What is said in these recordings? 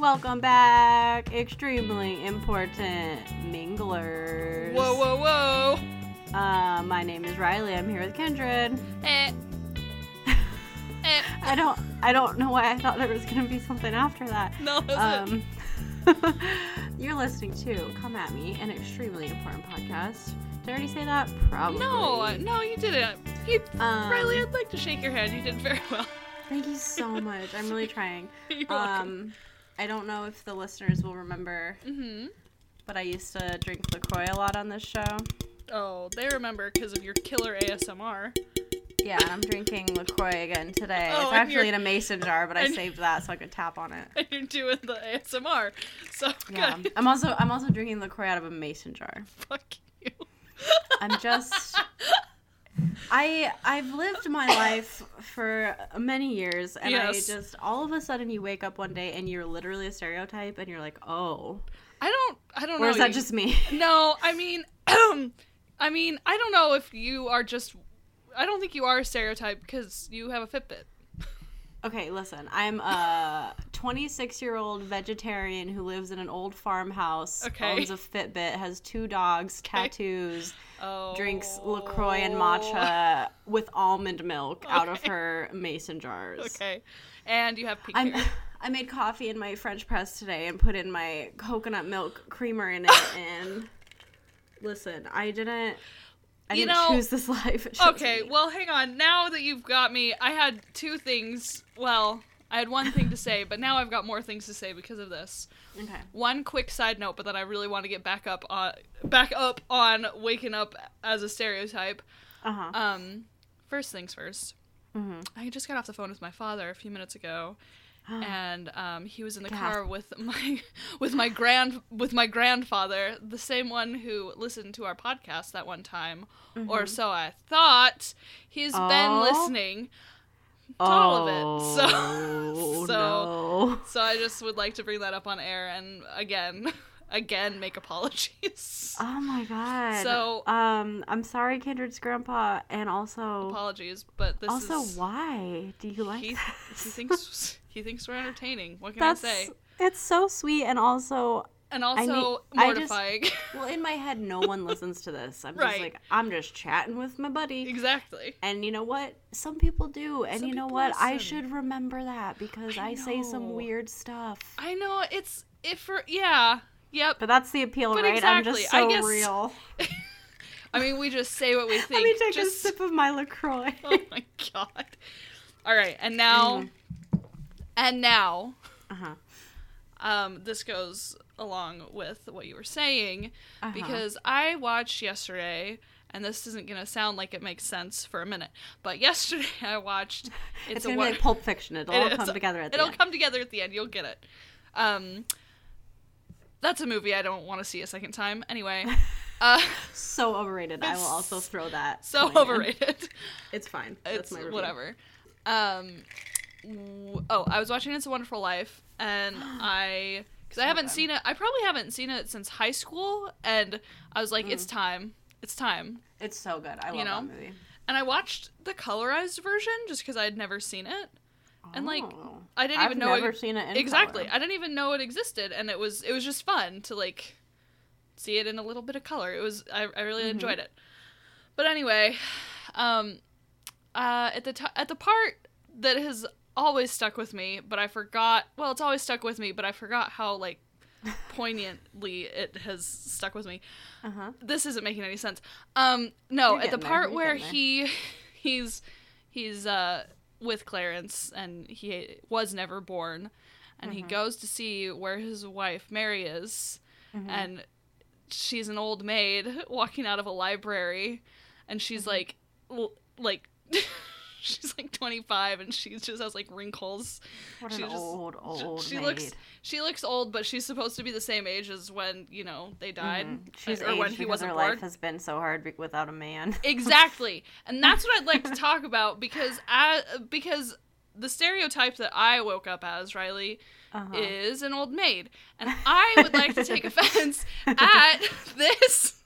Welcome back, extremely important minglers. Whoa, whoa, whoa. Uh, my name is Riley. I'm here with Kindred. Eh. eh. I don't, I don't know why I thought there was gonna be something after that. No, it. Um, you're listening to "Come at Me," an extremely important podcast. Did I already say that? Probably. No, no, you didn't. You, Um, Riley, I'd like to shake your hand. You did very well. Thank you so much. I'm really trying. You're welcome. I don't know if the listeners will remember, hmm but I used to drink Lacroix a lot on this show. Oh, they remember because of your killer ASMR. Yeah, and I'm drinking Lacroix again today. Oh, it's actually in a mason jar, but I saved that so I could tap on it. And you're doing the ASMR. So Yeah, good. I'm also I'm also drinking Lacroix out of a mason jar. Fuck you. I'm just I I've lived my life for many years and Yes. I just all of a sudden you wake up one day and you're literally a stereotype and you're like, "Oh." I don't. I don't Or know. is that you- just me? No, I mean, I mean, I don't know if you are just. I don't think you are a stereotype because you have a Fitbit. Okay, listen. I'm a 26 year old vegetarian who lives in an old farmhouse, Okay. owns a Fitbit, has two dogs, Okay. tattoos, Oh. drinks LaCroix and matcha with almond milk out of her mason jars. Okay, and you have pink I'm, hair. I made coffee in my French press today and put in my coconut milk creamer in it. and listen, I didn't. I You didn't know- choose this life. Okay, me. well, hang on. Now that you've got me, I had two things. Well, I had one thing to say, but now I've got more things to say because of this. Okay. One quick side note, but then I really want to get back up on back up on waking up as a stereotype. Uh huh. Um, first things first. hmm I just got off the phone with my father a few minutes ago, and um, he was in the car with my with my grand with my grandfather, the same one who listened to our podcast that one time, or so I thought. He's been Oh. listening to all of it. So Oh, so no. so I just would like to bring that up on air and again again make apologies. Oh my god. So- um, I'm sorry, Kindred's grandpa, and also, apologies, but this also, is why do you like he, this? he thinks he thinks we're entertaining. What can That's I say? it's so sweet, and also, And I also mean, I just- mortifying. well, in my head, no one listens to this. I'm just like, I'm just chatting with my buddy. exactly. And you know what? Some people do. And Some you know what? I should remember that because I, I say some weird stuff. I know it's if for yeah. Yep. But that's the appeal, But right? I'm exactly, just I guess- real. I mean, we just say what we think. Let me take just... a sip of my LaCroix. Oh my god. All right, and now, Mm-hmm. And now, Uh-huh. um, this goes along with what you were saying Uh-huh. because I watched yesterday, and this isn't gonna sound like it makes sense for a minute, but yesterday I watched. It's, It's, a gonna wor- be like Pulp Fiction. It'll It all come together at the It'll end. come together at the end. You'll get it. Um, that's a movie I don't want to see a second time. Anyway, uh, so overrated. I will also throw that. so point in. overrated. It's fine. That's It's my review. whatever. Um, oh, I was watching It's a Wonderful Life, and I because I haven't seen it. I probably haven't seen it since high school, and I was like, it's Mm. time. It's time. It's so good. I love You know? that movie. And I watched the colorized version just because I had never seen it. And, like, Oh. I didn't I've even know it- never seen it in exactly color. i didn't even know it existed and it was it was just fun to like see it in a little bit of color it was i, I really Mhm. enjoyed it but anyway um uh at the t- at the part that has always stuck with me but i forgot well it's always stuck with me but i forgot how like poignantly it has stuck with me Uh-huh. this isn't making any sense. Um, no, at the getting there, part where he, he's, he's uh with Clarence and he was never born, and he Mhm. goes to see where his wife Mary is, Mhm. and she's an old maid walking out of a library, and she's Mm-hmm. like, l- like. She's like 25 and she just has like wrinkles. What she an just- old, old she maid. looks she looks old, but she's supposed to be the same age as when, you know, they died. Mhm. She's or when he wasn't her born. life has been so hard without a man. Exactly. And that's what I'd like to talk about because I, because the stereotype that I woke up as, Riley, Uh-huh. is an old maid. And I would like to take offense at this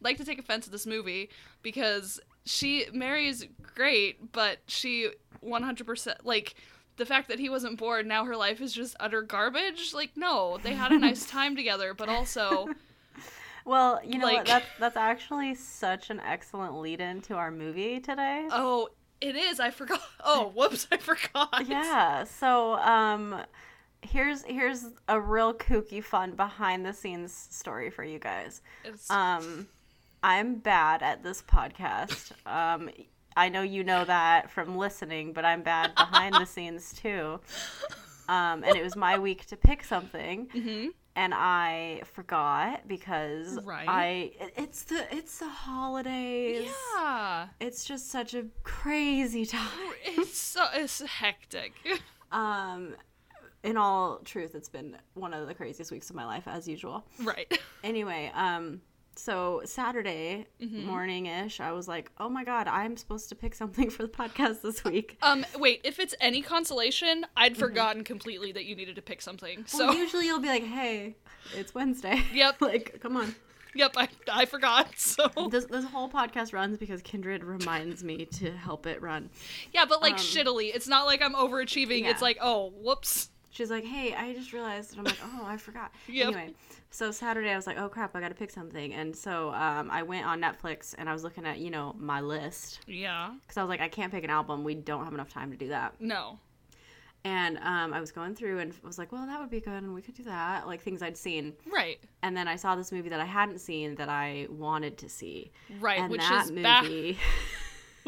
like to take offense at this movie because she Mary is great, but she 100% like the fact that he wasn't bored, now her life is just utter garbage. Like, no, they had a nice time together, but also, Well, you know Like- what? That's that's actually such an excellent lead in to our movie today. oh, it is. I forgot. Oh, whoops, I forgot. Yeah. So, um, here's here's a real kooky, fun behind the scenes story for you guys. It's, Um, I'm bad at this podcast. Um, I know you know that from listening, but I'm bad behind the scenes too. Um, and it was my week to pick something, mhm. and I forgot because Right. I it's the it's the holidays. Yeah. It's just such a crazy time. It's so it's hectic. Um, in all truth, it's been one of the craziest weeks of my life, as usual. right. Anyway, um, so Saturday Mhm. morning ish, I was like, oh my god, I'm supposed to pick something for the podcast this week. Um, wait, if it's any consolation, I'd forgotten completely that you needed to pick something. So, Mm-hmm. Well, usually you'll be like, hey, it's Wednesday. Yep. like, come on. yep, I, I forgot. So, This, this whole podcast runs because Kindred reminds me to help it run. yeah, but like Um, shittily. It's not like I'm overachieving. It's like, oh, whoops. She's like, hey, I just realized. And I'm like, oh, I forgot. Yep. Anyway, so Saturday I was like, oh crap, I got to pick something. And so um, I went on Netflix and I was looking at, you know, my list. Yeah. Because I was like, I can't pick an album. We don't have enough time to do that. No. And um, I was going through and was like, well, that would be good. And we could do that. Like things I'd seen. Right. And then I saw this movie that I hadn't seen that I wanted to see. Right. and which that is movie. back.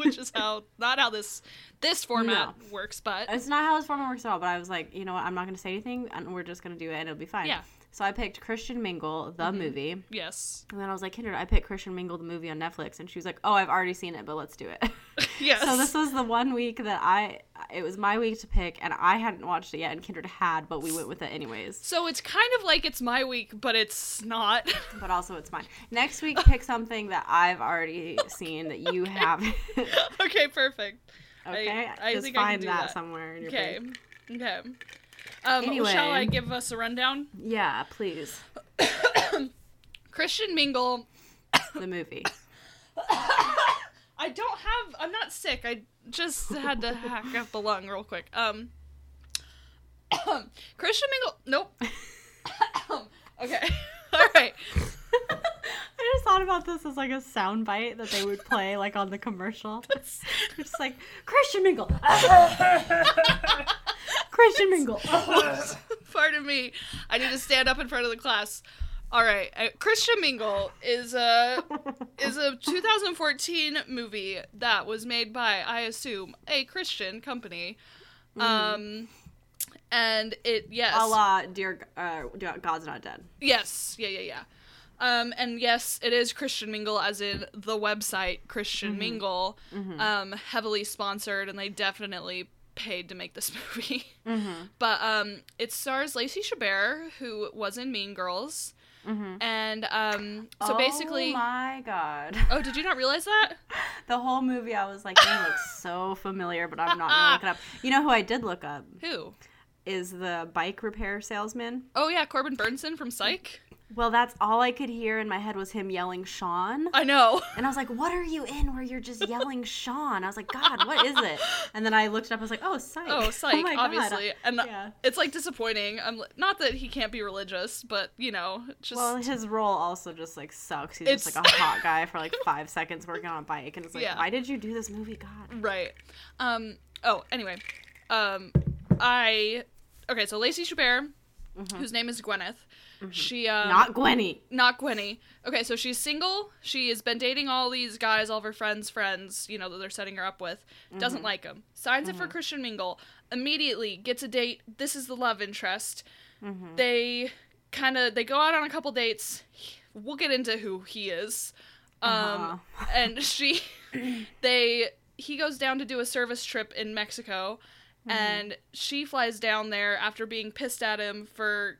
Which is how not how this this format works, but It's not how this format works at all, but I was like, you know what? I'm not going to say anything, and we're just going to do it, and it'll be fine. Yeah. So I picked Christian Mingle, the mm-hmm. movie, yes. and then I was like, Kindred, I picked Christian Mingle, the movie on Netflix, and she was like, oh, I've already seen it, but let's do it. Yes. so this was the one week that I, it was my week to pick, and I hadn't watched it yet, and Kindred had, but we went with it anyways. So it's kind of like it's my week, but it's not. But also, it's mine. Next week, pick something that I've already seen that you haven't. okay, perfect. okay, I just think I can find that, that. somewhere in your Okay. pick. Okay. Um, Anyway. shall I give us a rundown? Yeah, please. Christian Mingle. The movie. I don't have. I'm not sick. I just had to hack up a lung real quick. Um. Christian Mingle. Nope. okay. All right. I just thought about this as like a sound bite that they would play like on the commercial. It's just like Christian Mingle. Christian Mingle. Pardon me. I need to stand up in front of the class. All right. Uh, Christian Mingle is a is a 2014 movie that was made by I assume a Christian company. Um and it yes. A la Dear uh, Dear God's Not Dead. Yes. Yeah, yeah, yeah. Um, and yes, it is Christian Mingle, as in the website Christian Mingle, um, heavily sponsored, and they definitely paid to make this movie. But um, it stars Lacey Chabert, who was in Mean Girls, and um, so basically, Oh my god. oh, did you not realize that? The whole movie I was like, he looks so familiar, but I'm not gonna look it up. You know who I did look up? Who? Is the bike repair salesman. Oh yeah, Corbin Bernsen from Psych. Well, that's all I could hear in my head was him yelling Shawn. I know. And I was like, what are you in where you're just yelling Shawn? I was like, God, what is it? And then I looked it up. I was like, oh, Psych. Oh, Psych, my God. obviously, and Yeah. it's like disappointing. I'm not that he can't be religious, but you know, just Well, his role also just like sucks. He's just like a hot guy for like five seconds working on a bike, and it's like, Yeah. why did you do this movie, God? Right. Um. Oh, anyway. Um. I. Okay, so Lacey Chabert, whose name is Gwyneth. She um Not Gwenny. not Gwenny. Okay, so she's single. She has been dating all these guys, all of her friends' friends, you know, that they're setting her up with. Doesn't like them. Signs up for Christian Mingle. Immediately gets a date. This is the love interest. They kind of they go out on a couple dates. We'll get into who he is. Um, Uh-huh. and she, they, he goes down to do a service trip in Mexico, and she flies down there after being pissed at him for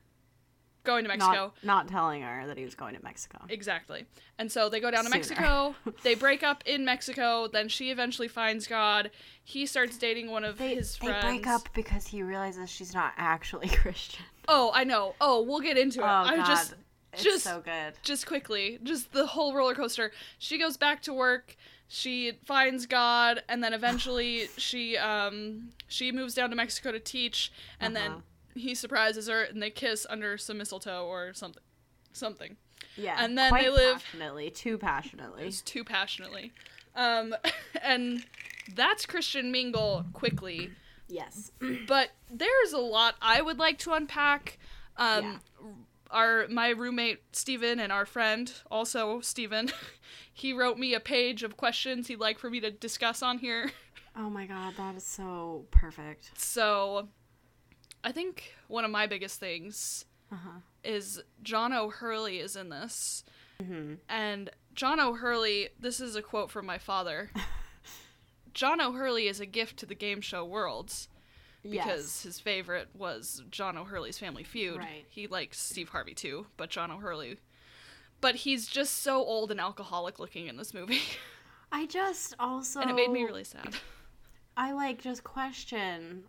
going to Mexico. Not, not telling her that he was going to Mexico. Exactly. And so they go down to Sooner. Mexico. they break up in Mexico. Then she eventually finds God. He starts dating one of They, his friends. they break up because he realizes she's not actually Christian. Oh, I know. Oh, we'll get into it. Oh, I God. just It's just so good. just quickly, just the whole roller coaster. She goes back to work. she finds God, and then eventually she um she moves down to Mexico to teach, and Uh-huh. then he surprises her, and they kiss under some mistletoe or something, something. Yeah. And then they live- passionately, too passionately. It's too passionately, um, and that's Christian Mingle quickly. Yes. but there's a lot I would like to unpack. Um, Our my roommate Steven and our friend also Steven, he wrote me a page of questions he'd like for me to discuss on here. Oh my god, that is so perfect. So, I think one of my biggest things Uh-huh. is John O'Hurley is in this, Mhm. and John O'Hurley. This is a quote from my father. John O'Hurley is a gift to the game show world. because yes. his favorite was John O'Hurley's Family Feud. Right. He likes Steve Harvey too, but John O'Hurley. But he's just so old and alcoholic looking in this movie, I just also and it made me really sad. I like just question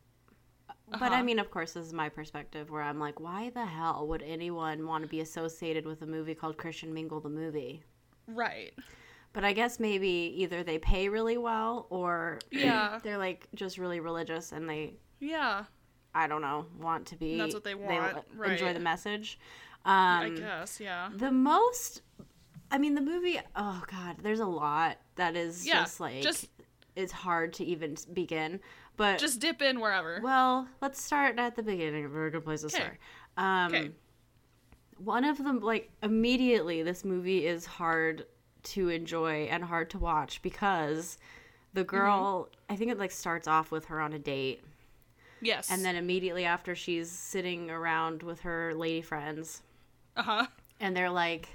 but Uh-huh. I mean, of course, this is my perspective where I'm like, why the hell would anyone want to be associated with a movie called Christian Mingle the movie? Right. But I guess maybe either they pay really well or Yeah. they're like just really religious and they Yeah. I don't know, want to be. That's what they want, enjoy right. the message. I Um, guess. Yeah. the most, I mean, the movie. Oh God, there's a lot that is Yeah, just like just- it's hard to even begin. But Just dip in wherever. well, let's start at the beginning. Of a good place to 'Kay. start. Um, Okay. One of them, like immediately, this movie is hard to enjoy and hard to watch because the girl. I think it like starts off with her on a date. yes. And then immediately after, she's sitting around with her lady friends, Uh huh. and they're like,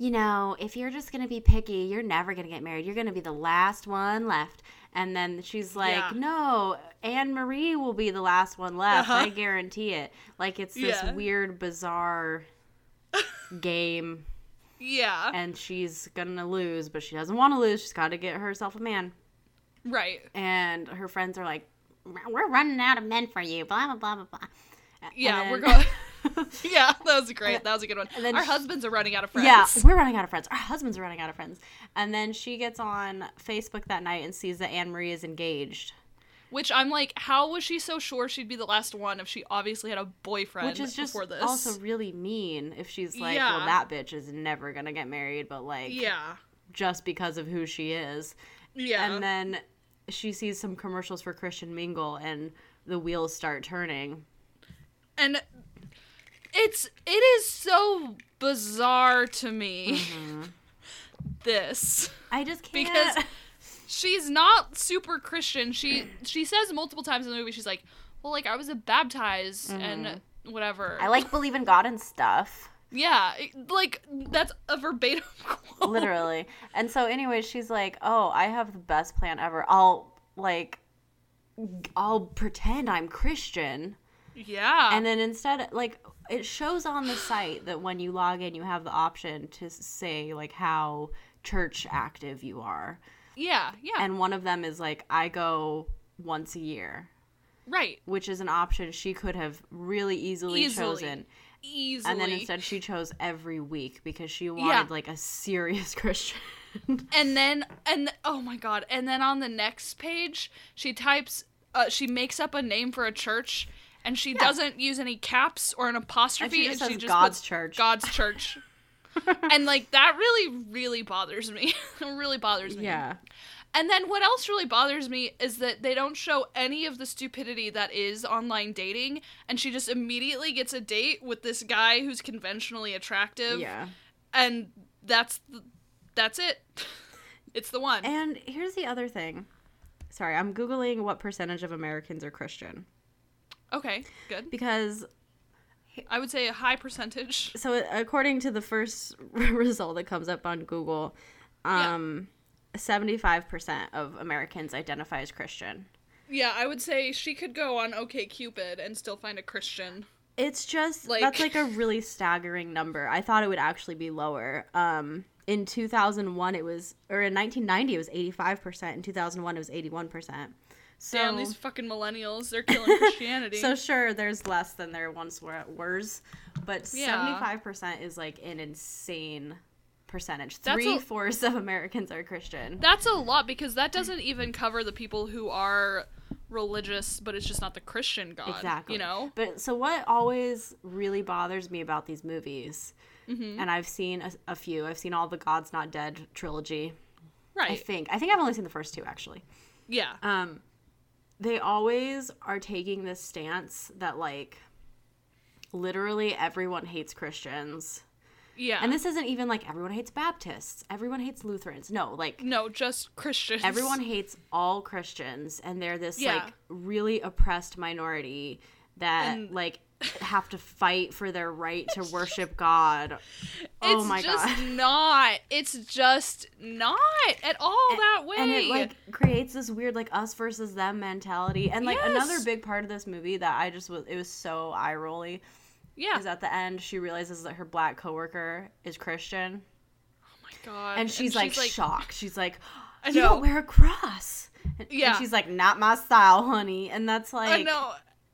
you know, if you're just gonna be picky, you're never gonna get married. You're gonna be the last one left. And then she's like, Yeah. no, Anne Marie will be the last one left. Uh-huh. I guarantee it. Like it's this Yeah. weird, bizarre game, Yeah. and she's gonna lose, but she doesn't want to lose. She's got to get herself a man. Right. And her friends are like, we're running out of men for you. Blah blah blah blah blah. Yeah. And We're going. yeah. That was great. That was a good one. and then Our sh- husbands are running out of friends. Yeah, we're running out of friends. Our husbands are running out of friends. And then she gets on Facebook that night and sees that Anne Marie is engaged, Which I'm like, how was she so sure she'd be the last one if she obviously had a boyfriend which is just before this? also really mean. If she's like, Yeah. well, that bitch is never gonna get married, but like, yeah. just because of who she is. Yeah. And then she sees some commercials for Christian Mingle, and the wheels start turning. and it's it is so bizarre to me. Mm-hmm. this. I just can't. because she's not super christian. She she says multiple times in the movie she's like well like i was baptized and whatever. Mm-hmm. I like believe in God and stuff. yeah like that's a verbatim quote. Literally. And so anyway she's like oh i have the best plan ever. I'll like i'll pretend i'm christian. Yeah. And then instead like it shows on the site that when you log in you have the option to say like how church active you are. Yeah yeah. And one of them is like i go once a year. Right. Which is an option she could have really easily, Easily. chosen. Easily and then instead she chose every week because she wanted Yeah. like a serious christian. And then and oh my god. And then on the next page she types uh, she makes up a name for a church and she doesn't use any caps or an apostrophe just says just God's church. god's church. And like that really really bothers me. It really bothers me. Yeah. And then what else really bothers me is that they don't show any of the stupidity that is online dating and she just immediately gets a date with this guy who's conventionally attractive. Yeah. And that's the, that's it. It's the one. And here's the other thing. Sorry, I'm Googling what percentage of Americans are Christian. Okay, good. Because, I would say a high percentage. so according to the first result that comes up on Google, Yeah. um, 75% of Americans identify as Christian. Yeah, I would say she could go on OK Cupid and still find a Christian. It's just, Like- that's like a really staggering number. I thought it would actually be lower. Um, in 2001, it was, or in 1990, it was 85%. In 2001, it was 81%. So, Damn, these fucking millennials, they're killing Christianity. So sure, there's less than there once were were, but Yeah. 75% is like an insane percentage. Three a- fourths of Americans are Christian. That's a lot because that doesn't even cover the people who are religious, but it's just not the Christian God. Exactly. You know? But so what always really bothers me about these movies, Mm-hmm. and I've seen a, a few. I've seen all the God's Not Dead trilogy. Right. I think. I think I've only seen the first two actually. Yeah. Um, they always are taking this stance that like literally everyone hates Christians. Yeah. And this isn't even like everyone hates Baptists, everyone hates Lutherans. No, like no, just Christians. everyone hates all Christians and they're this Yeah. like really oppressed minority that And- like have to fight for their right to worship God. oh my God. it's my just god. not. It's just not at all that way. And it like creates this weird like us versus them mentality. And like another big part of this movie that I just was it was so eye rolly yeah. is at the end she realizes that her black coworker is Christian. oh my god. And she's, like, shocked. She's like, I You don't wear a cross. And, and Yeah. she's like, Not my style, honey. And that's like I know.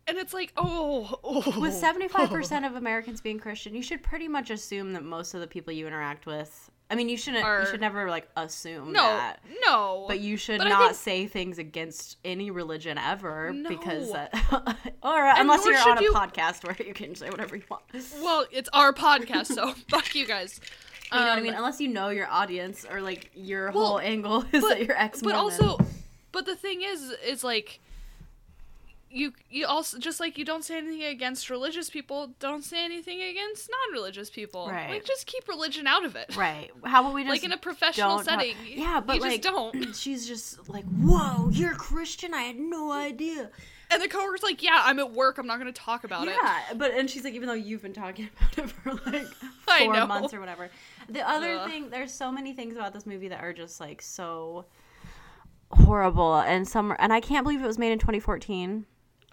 And it's like, oh, oh. with 75% of Americans being Christian, you should pretty much assume that most of the people you interact with I mean you shouldn't Are- you should never like assume no, that. no. But you should But not think- say things against any religion ever because No. that, or unless you're on a you- podcast where you can say whatever you want. Well, it's our podcast, so fuck you guys. You know what I Um, mean? Unless you know your audience or like your Well, whole angle is but- that you're ex but also but the thing is is like you you also just like you don't say anything against religious people don't say anything against non-religious people Right. like just keep religion out of it right. How about we just like in a professional talk- setting Yeah, but you like just don't she's just like, "Whoa, you're Christian? I had no idea." and the coworker's like yeah i'm at work i'm not going to talk about it yeah, but and she's like, even though you've been talking about it for like four months or whatever. The other Ugh. thing, there's so many things about this movie that are just like so horrible, and some, and I can't believe it was made in 2014.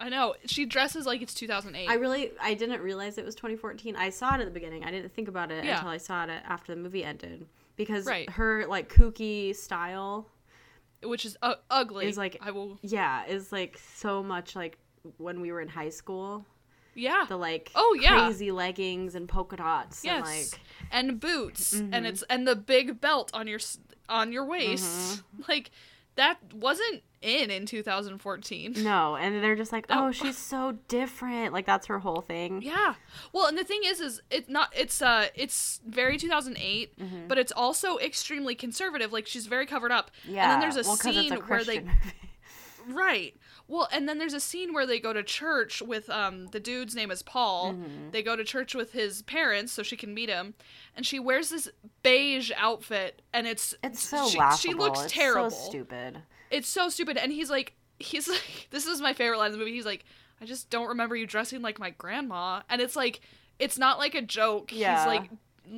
I know she dresses like it's 2008 I really, I didn't realize it was 2014. I saw it at the beginning. I didn't think about it Yeah. until I saw it after the movie ended because Right. her like kooky style, which is uh, ugly Is, like- i will yeah, is like so much like when we were in high school. yeah The like Oh, yeah. crazy leggings and polka dots and yes like and boots Mm-hmm. and it's and the big belt on your on your waist Mm-hmm. like that wasn't in in 2014 No, and they're just like, No. oh, she's so different. Like that's her whole thing. yeah well and the thing is is it's not it's uh it's very 2008 Mm-hmm. but it's also extremely conservative like she's very covered up Yeah. and then there's a well, scene a where they Right. Well, and then there's a scene where they go to church with um the dude's name is Paul. Mm-hmm. They go to church with his parents so she can meet him, and she wears this beige outfit, and it's It's so she, laughable. She looks it's terrible. So stupid. It's so stupid, and he's like, he's like, this is my favorite line in the movie. He's like, I just don't remember you dressing like my grandma, and it's like, it's not like a joke. Yeah. He's like.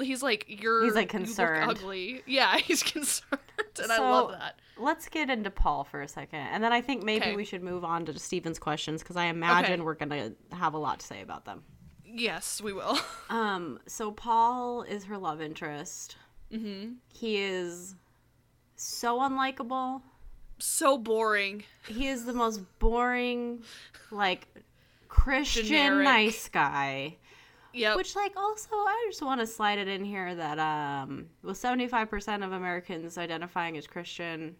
He's like you're. He's, like, you concerned. ugly. Yeah, he's concerned, and I love that. Let's get into Paul for a second, and then I think maybe Okay. we should move on to Steven's questions because I imagine Okay. we're gonna have a lot to say about them. Yes, we will. Um, so Paul is her love interest. hmm He is so unlikable. So boring. He is the most boring, like Christian Generic. nice guy. Yep. Which, like, also, I just want to slide it in here that, um, with 75% of Americans identifying as Christian,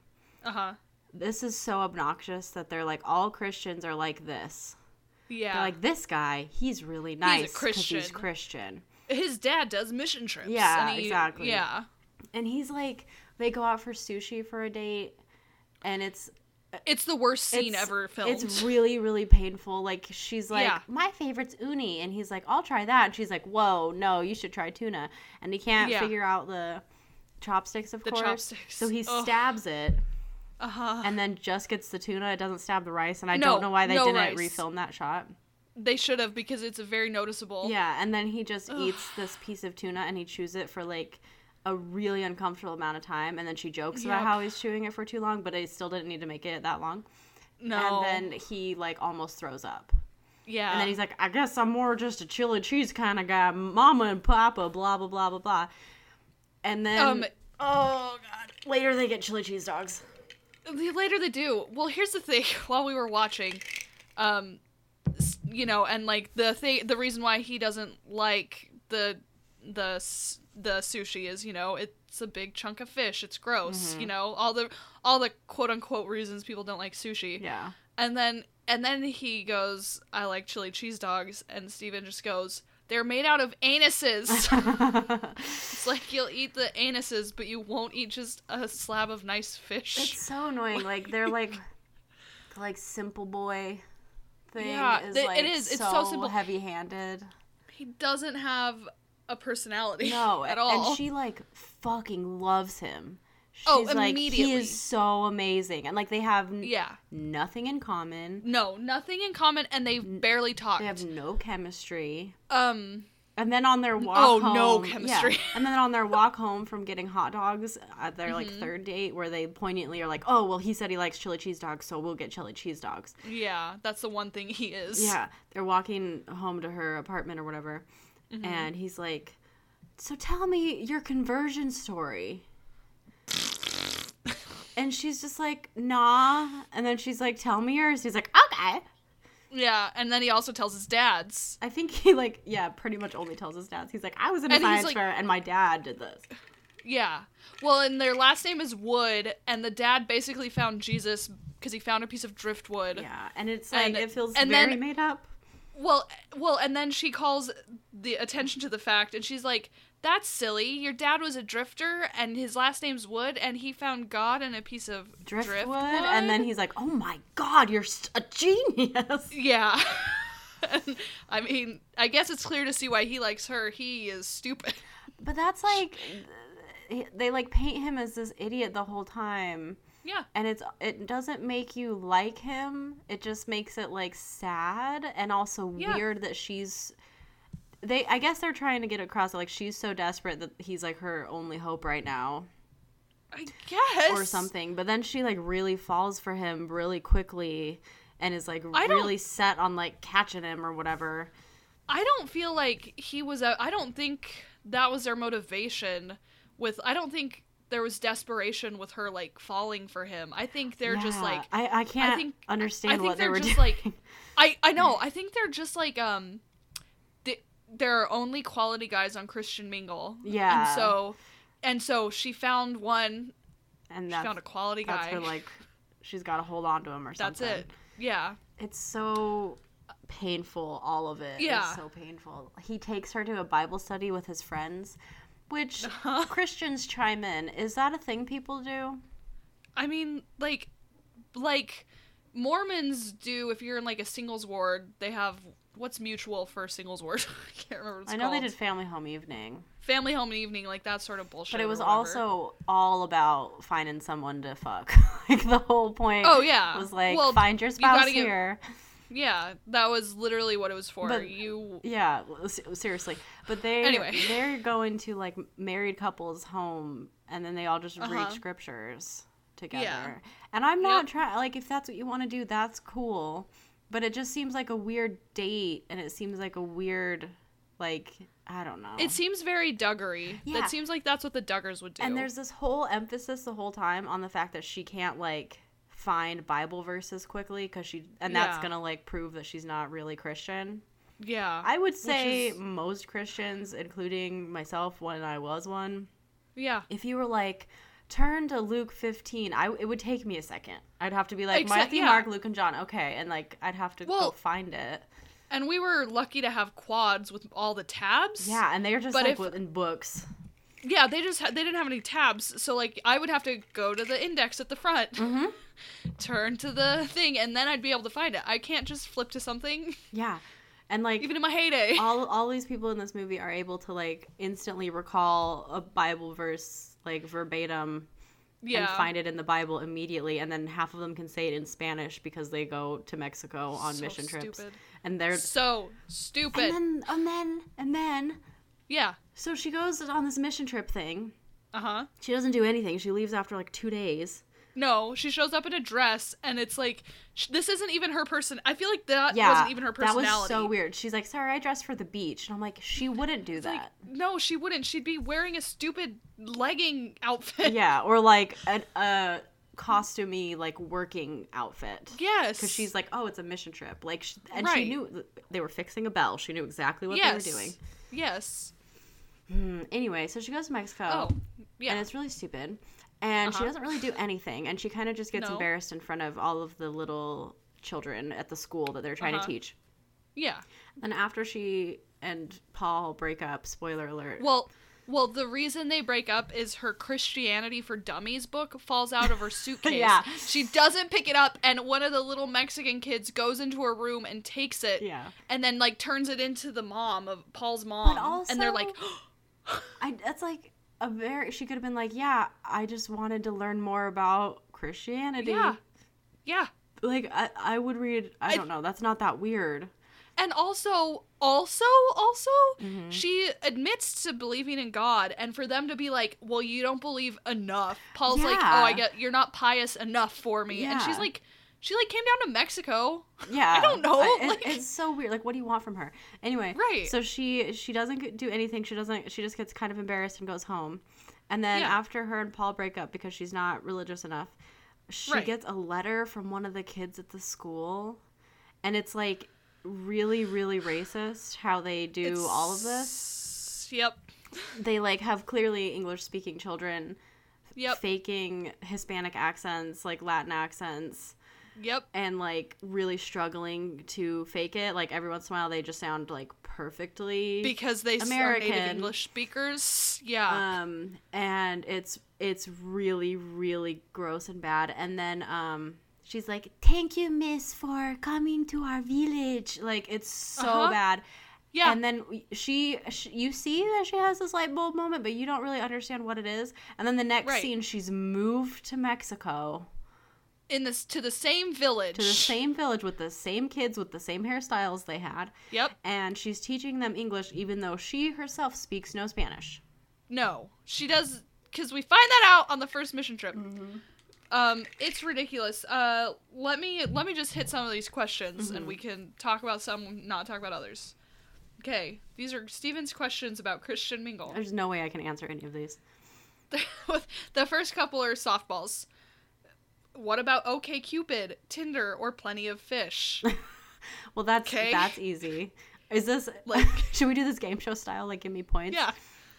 Uh huh. this is so obnoxious that they're like, all Christians are like this. Yeah. They're like, this guy, he's really nice 'cause Christian. he's Christian. His dad does mission trips. Yeah, he- exactly. Yeah. And he's like, they go out for sushi for a date, and it's It's the worst scene it's, ever filmed. It's really, really painful. Like she's like, Yeah. my favorite's uni, and he's like, I'll try that. And she's like, Whoa, no, you should try tuna. And he can't Yeah. figure out the chopsticks, of The course. chopsticks. So he Ugh. stabs it, uh huh. and then just gets the tuna. It doesn't stab the rice, and I No, don't know why they no didn't rice. refilm that shot. They should have because it's a very noticeable. Yeah, and then he just eats this piece of tuna, and he chews it for like. A really uncomfortable amount of time, and then she jokes about how he's chewing it for too long, but he still didn't need to make it that long. No. And then he like almost throws up. yeah. And then he's like, I guess I'm more just a chili cheese kind of guy. Mama and Papa, blah, blah, blah, blah, blah. And then um. Oh god. later they get chili cheese dogs. Later they do. Well, here's the thing. While we were watching, um, you know, and like the thing, the reason why he doesn't like the the the sushi is, you know, it's a big chunk of fish. It's gross, Mm-hmm. you know, all the all the quote unquote reasons people don't like sushi. Yeah. And then and then he goes, I like chili cheese dogs, and Steven just goes, They're made out of anuses. it's like you'll eat the anuses, but you won't eat just a slab of nice fish. It's so annoying. Like they're like, like simple boy thing Yeah, is th- it like is. so, It's so simple. heavy-handed. he doesn't have a personality No, at all. And she like fucking loves him. She's Oh, like he is so amazing, and like they have n- yeah. nothing in common. No, nothing in common, and they've barely talked. They have no chemistry. um, And then on their walk Oh, home, no yeah. chemistry. And then on their walk home from getting hot dogs at their like Mm-hmm. third date, where they poignantly are like, "Oh, well, he said he likes chili cheese dogs, so we'll get chili cheese dogs." yeah, that's the one thing he is. Yeah, they're walking home to her apartment or whatever, Mm-hmm. and he's like, "So tell me your conversion story." And she's just like, "Nah," and then she's like, "Tell me yours." He's like, "Okay." Yeah, and then he also tells his dads. I think he like yeah, pretty much only tells his dads. He's like, "I was in a And science like- fair, and my dad did this." Yeah. Well, and their last name is Wood, and the dad basically found Jesus because he found a piece of driftwood. Yeah, and it's like And- it feels and very then- made up. Well, well, and then she calls the attention to the fact, and she's like, "That's silly. Your dad was a drifter, and his last name's Wood, and he found God in a piece of Driftwood, driftwood." and then he's like, "Oh my god, you're a genius." yeah. I mean, I guess it's clear to see why he likes her. He is stupid. But that's like they like paint him as this idiot the whole time. Yeah. And it's it doesn't make you like him. It just makes it like sad and also Yeah. weird that she's they I guess they're trying to get across that like she's so desperate that he's like her only hope right now I guess. or something. But then she like really falls for him really quickly and is like I really set on like catching him or whatever. I don't feel like he was a I don't think that was their motivation with I don't think there was desperation with her like falling for him. I think they're just like I, I can't think- understand I think what they they're were just doing. like I I know. I think they're just like um they, there are only quality guys on Christian Mingle. Yeah. And so and so she found one, and she found a quality that's guy. like she's got to hold on to him or something. That's it. Yeah. It's so painful. All of it. Yeah. so painful. He takes her to a Bible study with his friends, which uh-huh. Christians chime in. Is that a thing people do? I mean, like, like Mormons do. If you're in like a singles ward, they have what's mutual for singles ward. I can't remember. What it's I know they did family home evening, family home evening, like that sort of bullshit. but it was also all about finding someone to fuck. like the whole point. Oh yeah, was like well, find your spouse get- here. yeah, that was literally what it was for. But- you, Yeah, seriously. But they Anyway. they're going to like married couples home and then they all just Uh-huh. read scriptures together. Yeah. And I'm not Yep. trying like if that's what you want to do, that's cool. But it just seems like a weird date and it seems like a weird like I don't know. it seems very Duggery. Yeah. That seems like that's what the Duggars would do. and there's this whole emphasis the whole time on the fact that she can't like find Bible verses quickly cuz she and that's Yeah. going to like prove that she's not really Christian. yeah, I would say is- most Christians, including myself when I was one, yeah. if you were like, turn to Luke 15, I, it would take me a second. I'd have to be like, Except- Matthew, yeah. Mark, Luke, and John. Okay. And like, I'd have to go find it. And we were lucky to have quads with all the tabs. Yeah. And they're just But like if- in books. Yeah, they just had, they didn't have any tabs, so like I would have to go to the index at the front, Mm-hmm. turn to the thing, and then I'd be able to find it. I can't just flip to something, Yeah. And like, even in my heyday. all, all these people in this movie are able to like instantly recall a Bible verse like verbatim yeah, and find it in the Bible immediately, and then half of them can say it in Spanish because they go to Mexico on So mission trips, stupid. and they're so stupid. and then and then and then yeah. so she goes on this mission trip thing. Uh huh. She doesn't do anything. She leaves after like two days. No, she shows up in a dress, and it's like sh- this isn't even her person. I feel like that Yeah, wasn't even her personality. that was so weird. She's like, "Sorry, I dressed for the beach," and I'm like, "She wouldn't do Like, that." no, she wouldn't. She'd be wearing a stupid legging outfit. yeah, or like a, a costumey like working outfit. Yes. Because she's like, oh, it's a mission trip. Like, sh- and Right. she knew they were fixing a bell. She knew exactly what yes. they were doing. Yes. Hmm, anyway, so she goes to Mexico. Oh, yeah. And it's really stupid. And she Uh-huh. doesn't really do anything. And she kind of just gets No. embarrassed in front of all of the little children at the school that they're trying Uh-huh. to teach. yeah. And after she and Paul break up, spoiler alert. Well, well, the reason they break up is her Christianity for Dummies book falls out of her suitcase. Yeah. She doesn't pick it up, and one of the little Mexican kids goes into her room and takes it, yeah. and then like turns it into the mom of Paul's mom, Also, and they're like, I, that's like a very. She could have been like, yeah, I just wanted to learn more about Christianity. yeah, yeah. Like, I, I would read. I, I- don't know. That's not that weird. And also, also, also, Mm-hmm. she admits to believing in God, and for them to be like, "Well, you don't believe enough." Paul's like, "Oh, I get you're not pious enough for me," and she's like, she like came down to Mexico. Yeah, I don't know, it- like- it's so weird. Like, what do you want from her? Anyway, Right. So she she doesn't do anything. She doesn't. She just gets kind of embarrassed and goes home. And then Yeah. after her and Paul break up because she's not religious enough, she Right. gets a letter from one of the kids at the school, and it's like really really racist how they do all of this. Yep. They like have clearly English speaking children Yep. faking Hispanic accents, like Latin accents Yep. and like really struggling to fake it. Like every once in a while, they just sound like perfectly. Because they are American. native English speakers. Yeah. um, and it's it's really really gross and bad. And then um, she's like, "Thank you, Miss, for coming to our village." Like it's so Uh-huh. bad. yeah. And then she, she, you see that she has this light bulb moment, but you don't really understand what it is. And then the next Right. scene, she's moved to Mexico. In this to the same village. to the same village with the same kids with the same hairstyles they had Yep. and she's teaching them english even though she herself speaks no spanish No, she does because we find that out on the first mission trip. Mm-hmm. Um, it's ridiculous. Uh, let me let me just hit some of these questions Mm-hmm. and we can talk about some, not talk about others. Okay, these are Steven's questions about Christian Mingle. there's no way i can answer any of these the first couple are softballs. What about OK Cupid, Tinder, or Plenty of Fish? well that's that's easy is this Like- should we do this game show style like give me points yeah.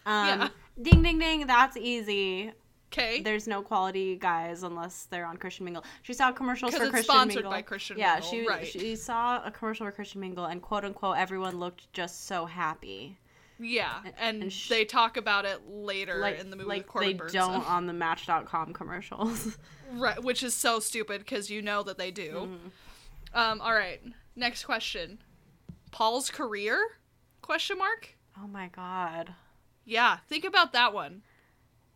um yeah. ding ding ding that's easy Okay. there's no quality guys unless they're on Christian Mingle. She saw commercials for it's Christian sponsored Mingle. by Christian yeah, Mingle, she right. she saw a commercial for Christian Mingle, and quote unquote everyone looked just so happy. Yeah, and, and sh- they talk about it later like in the movie like they Bernsen. don't on the Match.com commercials. Right, which is so stupid because you know that they do. Mm-hmm. Um, all right, next question. Paul's career? Question mark. oh my god. Yeah, think about that one.